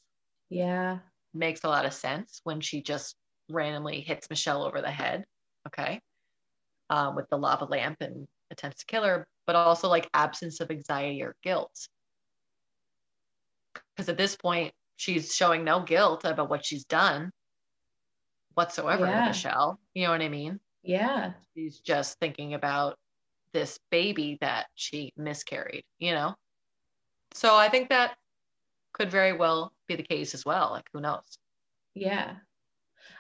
Yeah. makes a lot of sense when she just randomly hits Michelle over the head, okay, um, with the lava lamp and attempts to kill her, but also like absence of anxiety or guilt. Because at this point, she's showing no guilt about what she's done whatsoever to Yeah. Michelle. You know what I mean? Yeah. She's just thinking about this baby that she miscarried, you know? So I think that could very well be the case as well. Like, who knows? Yeah.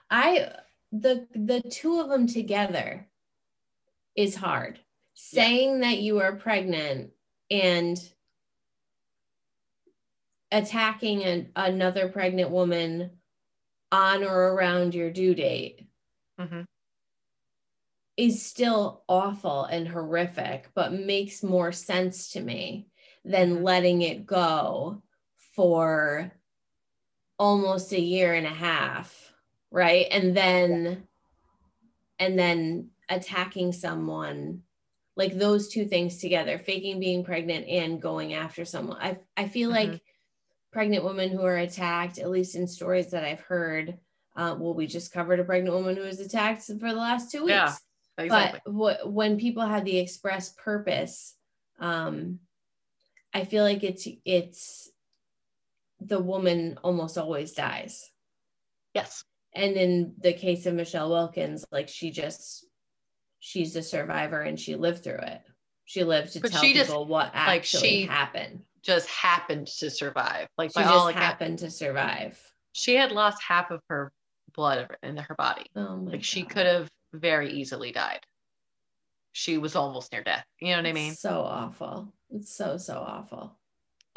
I the the two of them together is hard. Saying that you are pregnant and attacking an, another pregnant woman on or around your due date hmm is still awful and horrific, but makes more sense to me than Mhm. letting it go for almost a year and a half, right? And then and then attacking someone like those two things together, faking being pregnant and going after someone. I I feel Mhm. like pregnant women who are attacked, at least in stories that I've heard, uh, well, we just covered a pregnant woman who was attacked for the last two weeks Yeah. Exactly. but what when people have the express purpose um i feel like it's it's the woman almost always dies yes. and in the case of michelle wilkins like she just she's a survivor and she lived through it she lived to But tell she just- people what like, actually she happened Just happened to survive. Like she by just all happened to survive she had lost half of her blood in her body. oh Like she could have very easily died. She was almost near death. You know what I mean? It's so awful it's so so awful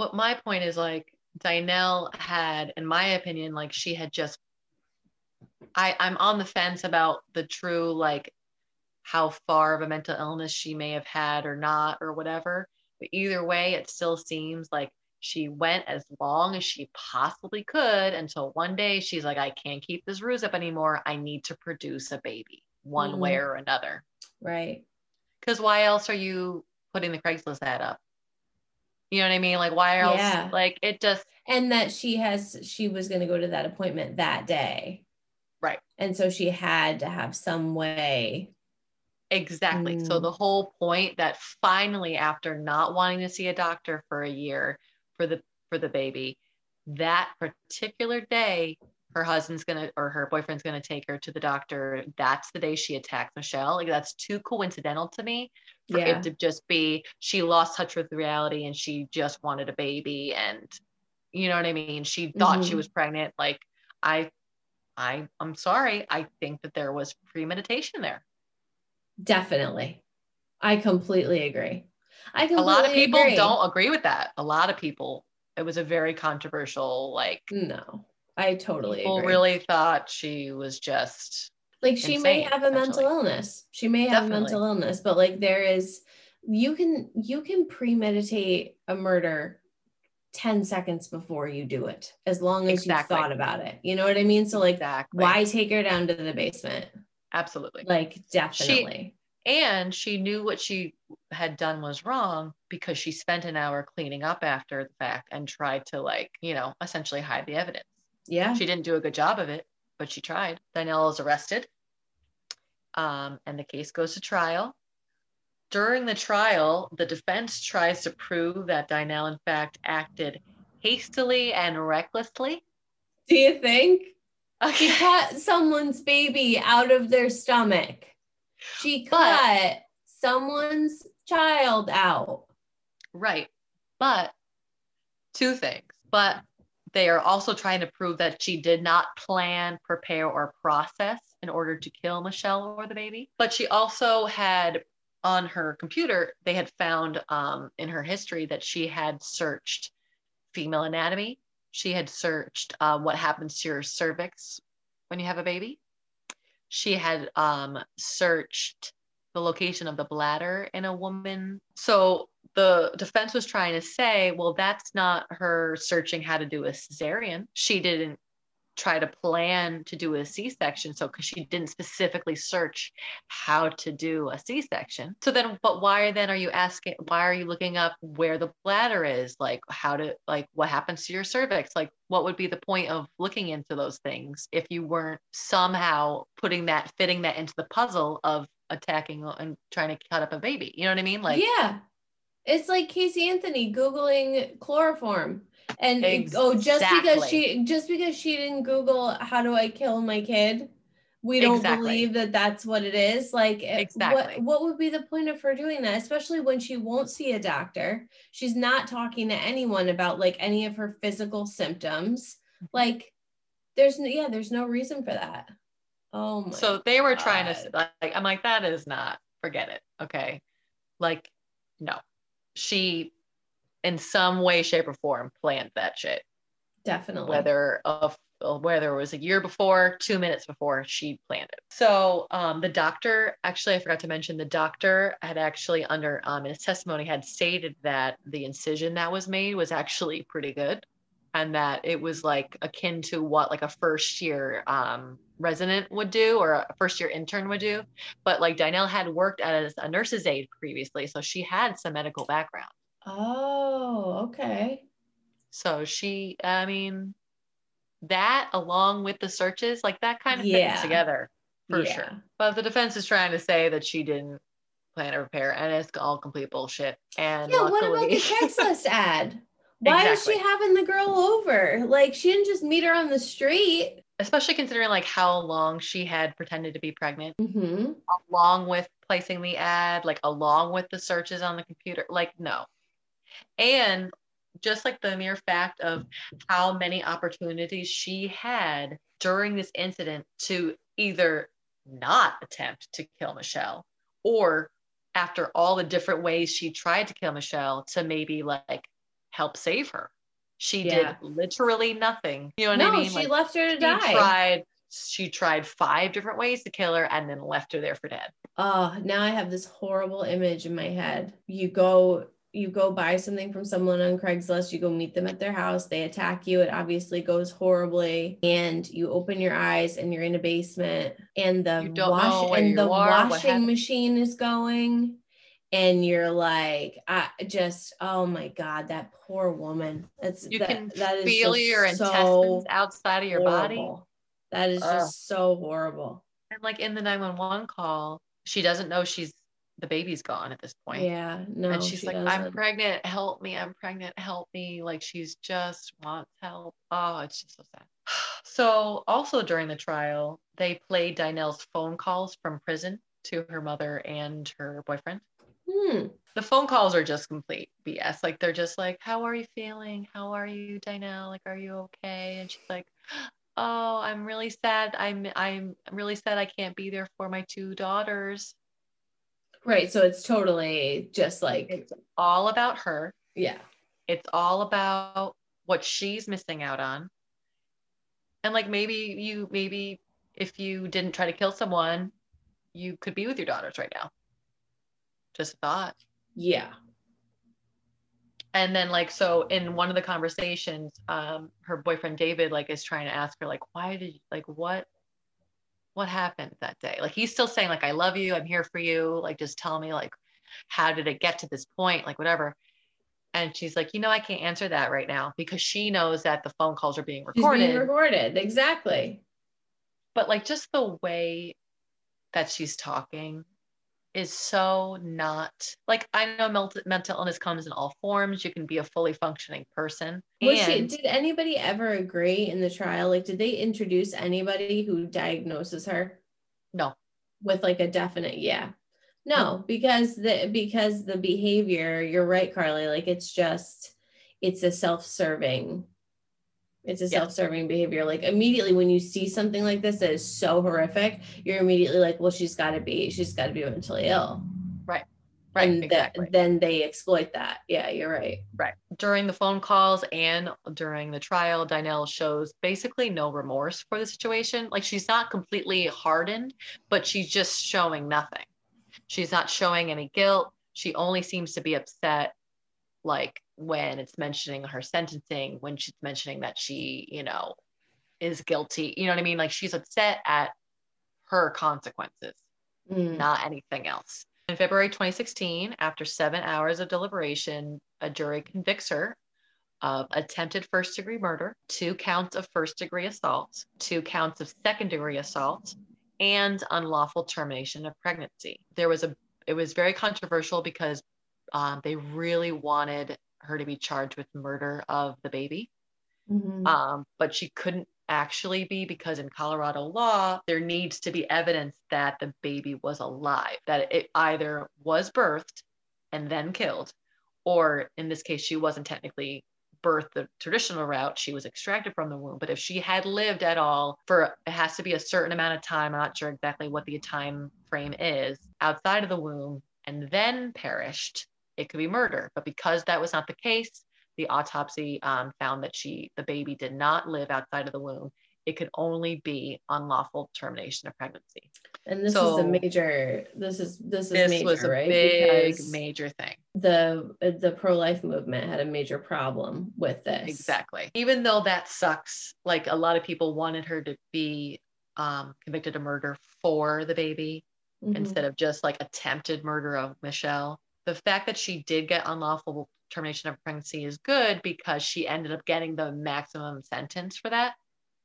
what my point is like Dynel had, in my opinion, like she had just I, I'm on the fence about the true like how far of a mental illness she may have had or not or whatever. But either way, it still seems like she went as long as she possibly could until one day she's like, I can't keep this ruse up anymore. I need to produce a baby one Mhm. way or another. right Because why else are you putting the Craigslist ad up? You know what I mean? Like, why else? Yeah. Like, it just, and that she has she was going to go to that appointment that day Right. and so she had to have some way Exactly. So Mm. the whole point that finally, after not wanting to see a doctor for a year for the for the baby, that particular day, her husband's gonna or her boyfriend's gonna take her to the doctor. That's the day she attacks Michelle. Like that's too coincidental to me for yeah it to just be she lost touch with reality and she just wanted a baby and you know what I mean. She thought she Mhm. was pregnant. Like I, I, I'm sorry. I think that there was premeditation there. definitely i completely agree i completely a lot of people agree. don't agree with that. A lot of people, it was a very controversial, like no i totally people agree really thought she was just like she may have a mental illness she may have Definitely. a mental illness but like there is you can you can premeditate a murder 10 seconds before you do it as long as Exactly. you've thought about it you know what i mean so like exactly why take her down to the basement absolutely. like definitely And she knew what she had done was wrong because she spent an hour cleaning up after the fact and tried to, like, you know, essentially hide the evidence. Yeah. She didn't do a good job of it, but she tried. Dynel is arrested. Um, and the case goes to trial. During the trial, the defense tries to prove that Dynel, in fact, acted hastily and recklessly. Do you think? She cut someone's baby out of their stomach. She But- cut someone's child out. Right. But two things. But they are also trying to prove that she did not plan, prepare, or process in order to kill Michelle or the baby. But she also had on her computer, they had found um, in her history that she had searched female anatomy. She had searched uh, what happens to your cervix when you have a baby. She had um, searched the location of the bladder in a woman. So the defense was trying to say, well, that's not her searching how to do a cesarean. She didn't try to plan to do a C-section. So because she didn't specifically search how to do a C-section. So then, but why then are you asking, why are you looking up where the bladder is? Like how to, like what happens to your cervix? Like what would be the point of looking into those things if you weren't somehow putting that, fitting that into the puzzle of attacking and trying to cut up a baby? You know what I mean? Like, yeah. It's like Casey Anthony Googling chloroform. And it- oh, just because she just because she didn't Google how do I kill my kid, we don't Exactly. believe that that's what it is. Like, Exactly. what what would be the point of her doing that? Especially when she won't see a doctor. She's not talking to anyone about like any of her physical symptoms. Mm-hmm. Like, there's no yeah, there's no reason for that. Oh my. so they were trying to like i'm like that is not forget it okay like no she in some way shape or form planned that shit. Definitely. whether of whether it was a year before two minutes before she planned it. So um, the doctor actually i forgot to mention the doctor had actually under um, in his testimony had stated that the incision that was made was actually pretty good and that it was like akin to what like a first year um, resident would do or a first year intern would do but like Dynel had worked as a nurse's aide previously so she had some medical background Oh, okay. so she, I mean, that along with the searches, like that kind of Yeah. fits together for Yeah. sure. But the defense is trying to say that she didn't plan to repair, and it's all complete bullshit. And Yeah, what about the Craigslist ad? Why Exactly. is she having the girl over? Like she didn't just meet her on the street. especially considering like how long she had pretended to be pregnant, Mm-hmm. along with placing the ad, like along with the searches on the computer, like no. And just like the mere fact of how many opportunities she had during this incident to either not attempt to kill Michelle or after all the different ways she tried to kill Michelle to maybe like help save her. She Yeah. did literally nothing. You know what No, I mean? she Like, left her to she die. tried she tried five different ways to kill her and then left her there for dead. Oh, now I have this horrible image in my head. You go you go buy something from someone on Craigslist, you go meet them at their house, they attack you, it obviously goes horribly, and you open your eyes and you're in a basement and the wash and the are, washing machine is going and you're like I just oh my god that poor woman that's You that, can that is feel just your so intestines outside of your body. that is Ugh. just so horrible And like in the 911 call, she doesn't know she's the baby's gone at this point. yeah no and she's she like, I'm pregnant, help me, I'm pregnant, help me. Like she's just wants help. Oh, it's just so sad. So also during the trial, they played Dynel's phone calls from prison to her mother and her boyfriend. Hmm. The phone calls are just complete BS. Like they're just like, How are you feeling? How are you, Dynel? Like, are you okay? And she's like, Oh, I'm really sad. I'm I'm really sad I can't be there for my two daughters. Right. So it's totally just like, It's all about her. yeah. It's all about what she's missing out on. And like maybe you maybe if you didn't try to kill someone, you could be with your daughters right now. Just a thought. Yeah. And then like so in one of the conversations, um, her boyfriend David like is trying to ask her like, why did you, like what what happened that day? Like he's still saying, like, I love you, I'm here for you. Like, just tell me, like, how did it get to this point? Like, whatever. And she's like, you know, I can't answer that right now because she knows that the phone calls are being recorded. being recorded. Exactly. but like just the way that she's talking is so not like I know mental, mental illness comes in all forms. You can be a fully functioning person. Was she, did anybody ever agree in the trial? Like, did they introduce anybody who diagnoses her no, with like a definite yeah? No, because the because the behavior, you're right, Carly. Like it's just it's a self-serving, it's a Yeah. self-serving behavior. Like immediately when you see something like this that is so horrific, you're immediately like, well, she's gotta be, she's gotta be mentally ill. right, and that- exactly. then they exploit that. Yeah, you're right. Right. During the phone calls and during the trial, Dynel shows basically no remorse for the situation. Like she's not completely hardened, but she's just showing nothing. She's not showing any guilt. She only seems to be upset like when it's mentioning her sentencing, when she's mentioning that she, you know, is guilty. You know what I mean? Like she's upset at her consequences Mm. not anything else. In February 2016, after seven hours of deliberation, a jury convicts her of attempted first degree murder, two counts of first degree assault, two counts of second degree assault, and unlawful termination of pregnancy. There was a, it was very controversial because um, they really wanted her to be charged with murder of the baby Mhm. um, but she couldn't actually be because in Colorado law, there needs to be evidence that the baby was alive, that it either was birthed and then killed, or in this case, she wasn't technically birthed the traditional route, she was extracted from the womb. But if she had lived at all for it has to be a certain amount of time, I'm not sure exactly what the time frame is, outside of the womb and then perished, it could be murder. But because that was not the case, the autopsy um, found that she the baby did not live outside of the womb it could only be unlawful termination of pregnancy And this is a major. This is this is this major, was a right? big Because major thing the the pro life movement had a major problem with this. exactly even though that sucks like a lot of people wanted her to be um, convicted of murder for the baby Mhm. instead of just like attempted murder of michelle the fact that she did get unlawful termination of pregnancy is good because she ended up getting the maximum sentence for that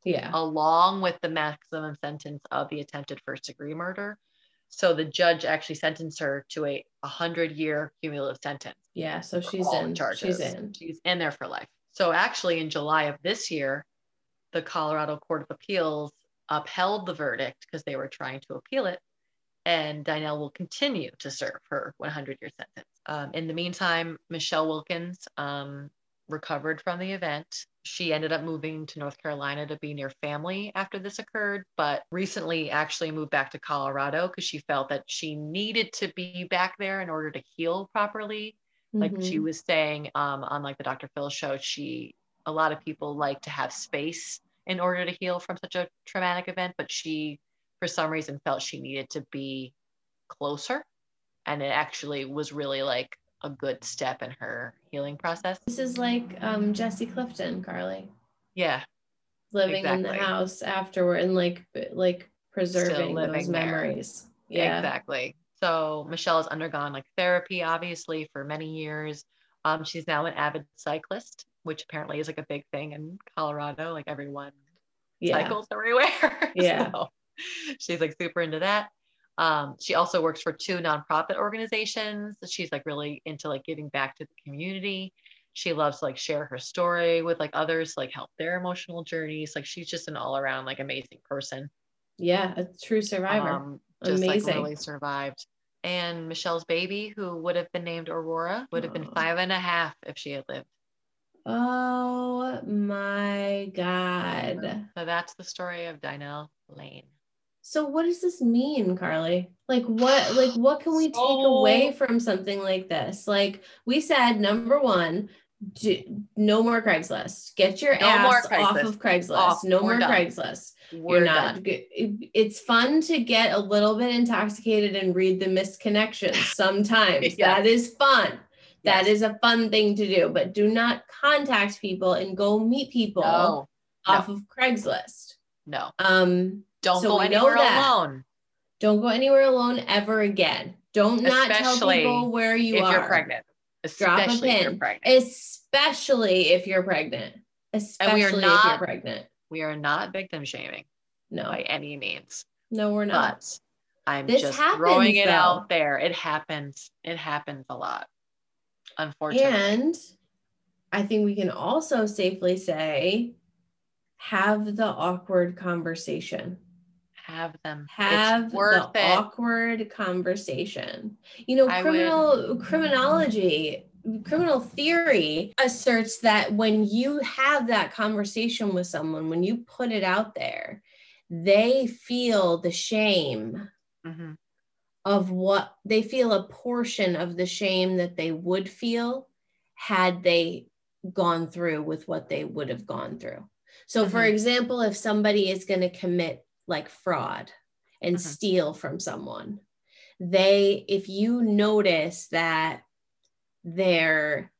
Yeah. along with the maximum sentence of the attempted first degree murder. So the judge actually sentenced her to a 100 year cumulative sentence. Yeah. So she's in. charges. She's in. She's in there for life. So actually, in July of this year, the Colorado Court of Appeals upheld the verdict because they were trying to appeal it. And Dynel will continue to serve her 100 year sentence. Um, in the meantime, Michelle Wilkins um, recovered from the event. She ended up moving to North Carolina to be near family after this occurred, but recently actually moved back to Colorado because she felt that she needed to be back there in order to heal properly like she Mhm. was saying um, on like the dr phil show she a lot of people like to have space in order to heal from such a traumatic event but she for some reason felt she needed to be closer and it actually was really like a good step in her healing process This is like um Jesse Clifton, Carly, yeah living in the house afterward and like like preserving those there. memories. Yeah. exactly so michelle has undergone like therapy obviously for many years um, she's now an avid cyclist which apparently is like a big thing in colorado like everyone Yeah. cycles everywhere. Yeah. So she's like super into that. Um, she also works for two nonprofit organizations. She's like really into like giving back to the community. She loves to like share her story with like others, like help their emotional journeys. Like she's just an all around like amazing person. Yeah. A true survivor. Um, just like Amazing. really survived. And Michelle's baby, who would have been named Aurora, would have been five and a half if she had lived. oh my God. So that's the story of Dynel Lane. So what does this mean, Carly? Like what like what can we take away from something like this? Like we said number 1, do, no more Craigslist. Get your No ass off of Craigslist. Off. No We're more done. Craigslist. We're You're not it- it's fun to get a little bit intoxicated and read the missed connections sometimes. Yes. That is fun. That Yes. is a fun thing to do, but do not contact people and go meet people No, off of Craigslist. no. Um Don't So go anywhere alone Don't go anywhere alone ever again. Don't not tell people where you if are. you're pregnant. Drop a Especially if you're pregnant. Especially if you're pregnant. Especially if you're not- pregnant. we are not victim shaming No, by any means. no, we're not. But I'm This just happens, throwing it though. out there. It happens. It happens a lot. Unfortunately. And I think we can also safely say have the awkward conversation. Have them. Have it's worth the it. awkward conversation. You know, I criminal criminology, criminal theory asserts that when you have that conversation with someone, when you put it out there, they feel the shame Mhm. of what they feel a portion of the shame that they would feel had they gone through with what they would have gone through. So, for Mhm. example, if somebody is going to commit like fraud and Mhm. steal from someone, they, if you notice that they're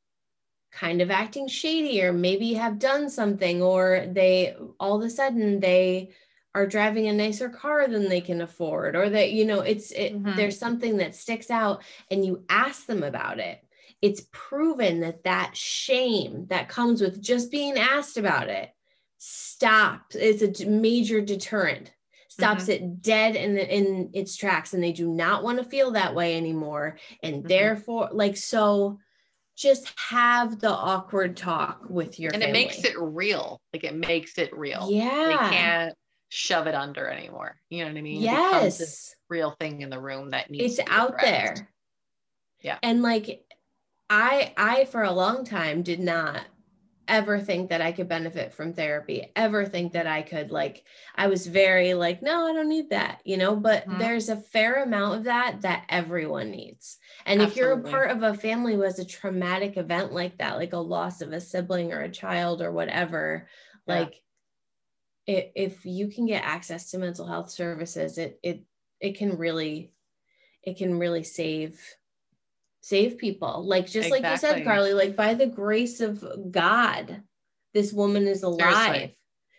kind of acting shady or maybe have done something or they all of a sudden they are driving a nicer car than they can afford or that you know it's it, Mhm. there's something that sticks out and you ask them about it it's proven that that shame that comes with just being asked about it stops it's a major deterrent stops it dead in in its tracks and they do not want to feel that way anymore and Mhm. therefore like so just have the awkward talk with your And family. it makes it real. Like it makes it real. yeah They can't shove it under anymore. You know what I mean? It this real thing in the room that needs it's to be out addressed. there Yeah. and like i i for a long time did not ever think that i could benefit from therapy ever think that i could like i was very like no i don't need that you know but Mhm. there's a fair amount of that that everyone needs and if you're a part of a family who has a traumatic event like that like a loss of a sibling or a child or whatever Yeah. like if you can get access to mental health services it it it can really it can really save save people. Like just like you said carly like by the grace of god this woman is alive.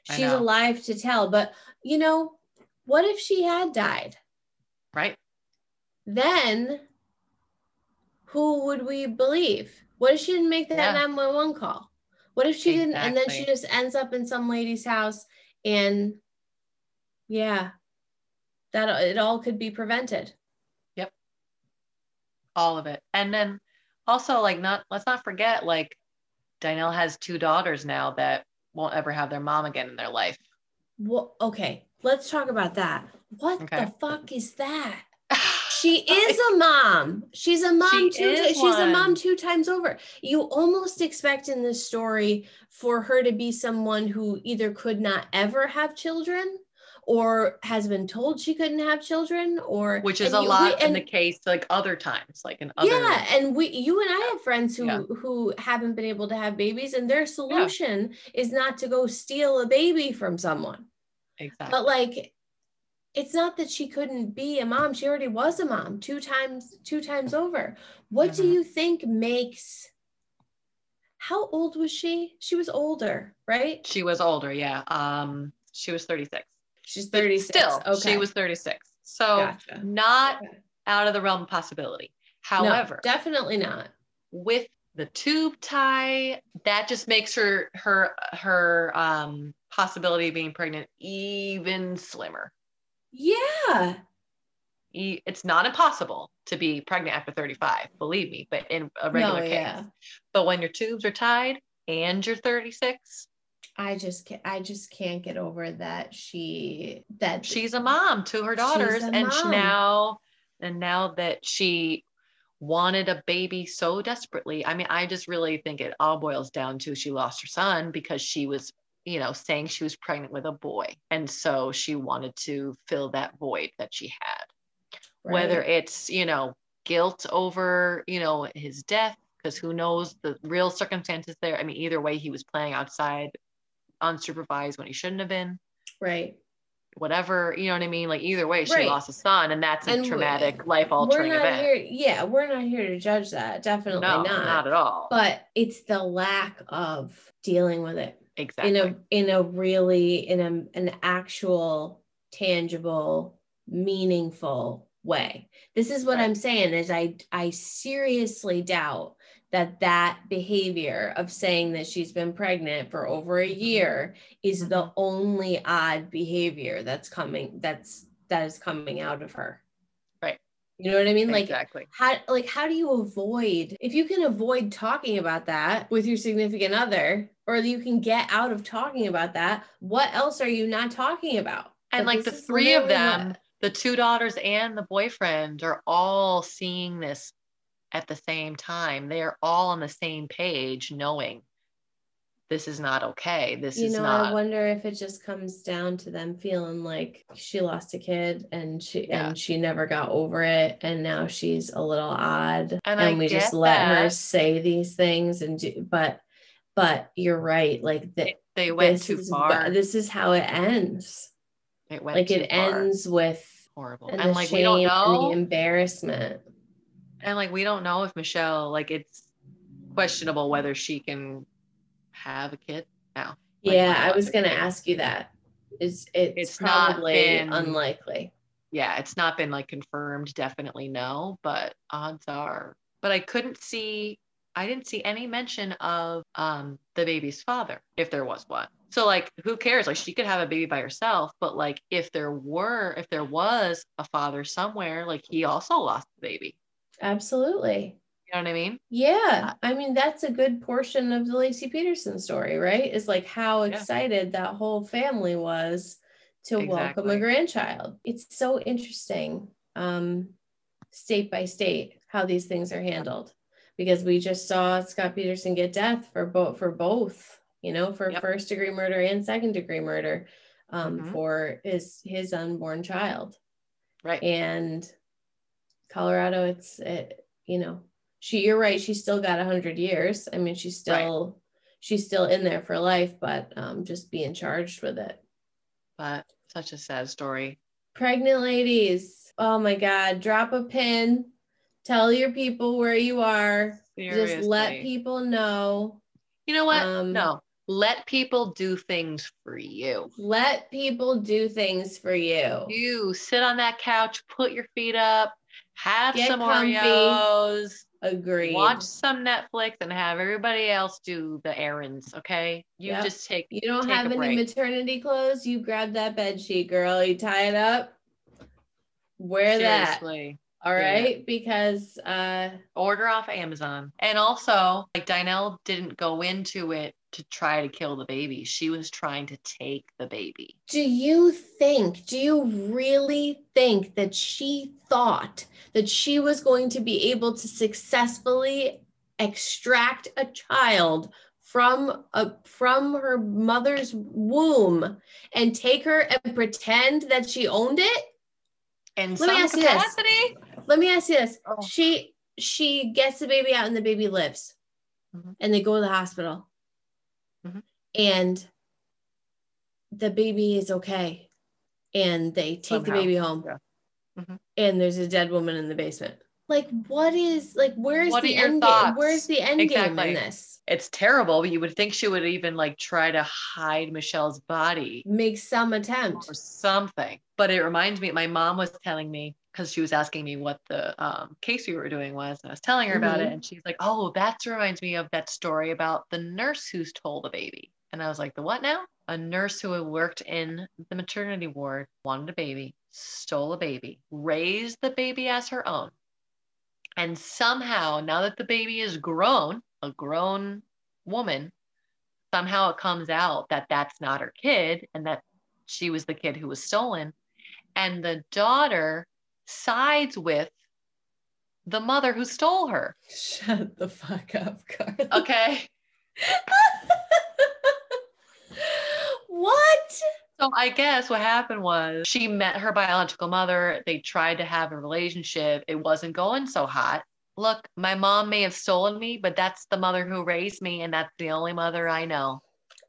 I she's alive to tell. But you know what if she had died? Right? then who would we believe? What if she didn't make that Yeah. 911 call? What if she didn't and then she just ends up in some lady's house and yeah that it all could be prevented All of it. And then also like not let's not forget like Dynel has two daughters now that won't ever have their mom again in their life. well okay let's talk about that what Okay. the fuck is that she is a mom she's a mom She two she's a mom two times over you almost expect in this story for her to be someone who either could not ever have children or has been told she couldn't have children or which is a you- lot we- in the case like other times, like in other yeah and we you and i have friends who Yeah. who haven't been able to have babies and their solution is not to go steal a baby from someone exactly. but like it's not that she couldn't be a mom she already was a mom two times two times over what do Mhm. you think makes how old was she she was older right she was older, yeah. Um she was 36. She's But 36 Still, okay she was 36. So Gotcha. not Okay. out of the realm of possibility. No, However, definitely not with the tube tie, that just makes her her her um possibility of being pregnant even slimmer. yeah It's not impossible to be pregnant after 35, believe me, but in a regular no, case. yeah. But when your tubes are tied and you're 36, I just can't, I just can't get over that she that she's a mom to her daughters and she now and now that she wanted a baby so desperately i mean i just really think it all boils down to she lost her son because she was you know saying she was pregnant with a boy. And so she wanted to fill that void that she had. Whether it's you know guilt over you know his death because who knows the real circumstances there. I mean either way he was playing outside unsupervised when he shouldn't have been right whatever, you know what I mean? Like either way, she Right. lost a son, and that's a And traumatic, life we're altering not event. here yeah we're not here to judge that definitely no, not, not. at all. but it's the lack of dealing with it exactly. in a in a really in a an actual tangible, meaningful way. This is what Right. I'm saying is I I seriously doubt that that behavior of saying that she's been pregnant for over a year is the Mhm. only odd behavior that's coming that's that is coming out of her. Right. You know what I mean? Like exactly. how like how do you avoid if you can avoid talking about that with your significant other or you can get out of talking about that what else are you not talking about And But like the three of literally what- them, the two daughters and the boyfriend are all seeing this at the same time. They are all on the same page, knowing this is not okay. This you is know not i wonder if it just comes down to them feeling like she lost a kid and she Yeah. and she never got over it and now she's a little odd And and, we just let her say these things and do but but you're right like the, they went too is, far. this is how it ends it went like it far. ends with horrible. and, And, like shame we don't and the embarrassment. And like we don't know if Michelle, like it's questionable whether she can have a kid now. Like, yeah, I was gonna ask you that. Is it's, It's not probably been- unlikely. yeah, it's not been like confirmed, definitely no, but odds are. But I couldn't see, I didn't see any mention of um the baby's father, if there was one. So like, who cares? Like, she could have a baby by herself, but like, if there were, if there was a father somewhere, like he also lost the baby. Absolutely. You know what I mean? Yeah. I mean, that's a good portion of the Laci Peterson story, right? Is like how Yeah. excited that whole family was to welcome a grandchild. It's so interesting, um, state by state, how these things are handled. Because we just saw Scott Peterson get death for both for both, you know, for Yep. first degree murder and second degree murder, um, Mhm. for his his unborn child. Right. and colorado it's it, you know she you're right she still got a 100 years i mean she's Right. still she's still in there for life but um just being charged with it But such a sad story. pregnant ladies oh my god drop a pin tell your people where you are just let people know You know what? um, no. Let people do things for you. let people do things for you You sit on that couch, put your feet up, have Get some comfy. Oreos, agreed watch some Netflix, and have everybody else do the errands. Okay, you Yep. just take. you don't take have any break. maternity clothes you grab that bed sheet girl you tie it up wear that Seriously, All Do it. right, because uh order off Amazon. And also, like Dynel didn't go into it to try to kill the baby. She was trying to take the baby. do you think, do you really think that she thought that she was going to be able to successfully extract a child from a from her mother's womb and take her and pretend that she owned it? In Let me ask you this. capacity, Let me ask you this. Oh. She she gets the baby out and the baby lives. Mhm. And they go to the hospital. And the baby is okay. And they take the baby home. yeah. Mhm. And there's a dead woman in the basement. Like what is like where's the end game? Where's the end game in this? it's terrible. You would think she would even like try to hide Michelle's body Make some attempt. or something. But it reminds me, my mom was telling me because she was asking me what the um, case we were doing was, and I was telling her about it, and she's like, "Oh, that reminds me of that story about the nurse who stole the baby." And I was like, "The what now?" A nurse who had worked in the maternity ward wanted a baby, stole a baby, raised the baby as her own, and somehow, now that the baby is grown, a grown woman, somehow it comes out that that's not her kid, and that she was the kid who was stolen and the daughter sides with the mother who stole her Shut the fuck up, Carly. okay what? So i guess what happened was she met her biological mother they tried to have a relationship it wasn't going so hot look my mom may have stolen me but that's the mother who raised me and that's the only mother i know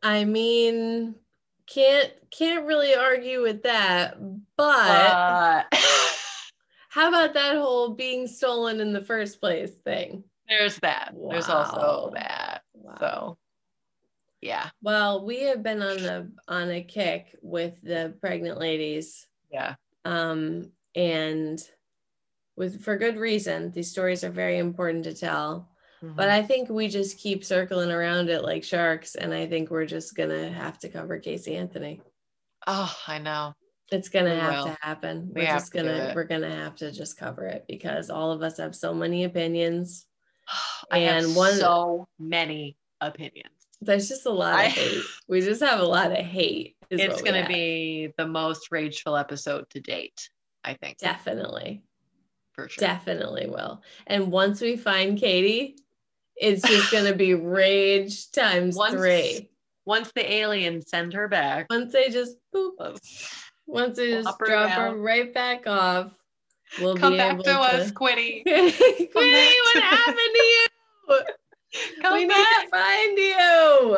I mean, can't can't really argue with that. But how about that whole being stolen in the first place thing? there's that there's also that Wow. so yeah Well, we have been on the on a kick with the pregnant ladies Yeah. um, and with for good reason. These stories are very important to tell. But Mhm. I think we just keep circling around it like sharks, and I think we're just gonna have to cover Casey Anthony. oh, I know. It's gonna We have will. to happen. We We're have just gonna we're gonna have to just cover it because all of us have so many opinions. I have And one- so many opinions. There's just a lot I- of hate. We just have a lot of hate. It's going to be the most rageful episode to date, I think. definitely, For sure. definitely will. And once we find Katie, it's just gonna be rage times Once- three. Once the aliens send her back, Once they just boop, uh, once they just her drop her right back off, we'll come be back able to to. us, Quitty. Quitty, what happened to you? Come we need to find you.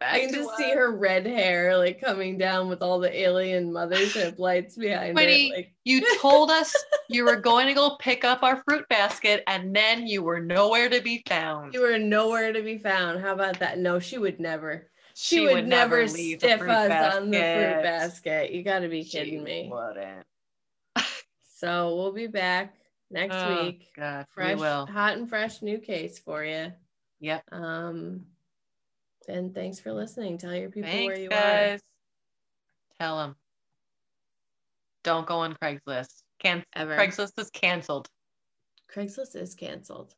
back I can just us. see her red hair like coming down with all the alien mothership lights behind it. Like You told us you were going to go pick up our fruit basket, and then you were nowhere to be found. you were nowhere to be found. How about that? No, she would never. She, She would, never leave the stiff us on the fruit basket. basket. You got to be She kidding me. Wouldn't. So we'll be back next Oh, week. God, Fresh, hot and fresh new case for you. Yep. Um, and thanks for listening. Tell your people Thanks, where you guys. Tell them. Don't go on Craigslist. Can- are. Ever. Craigslist is canceled. Craigslist is canceled.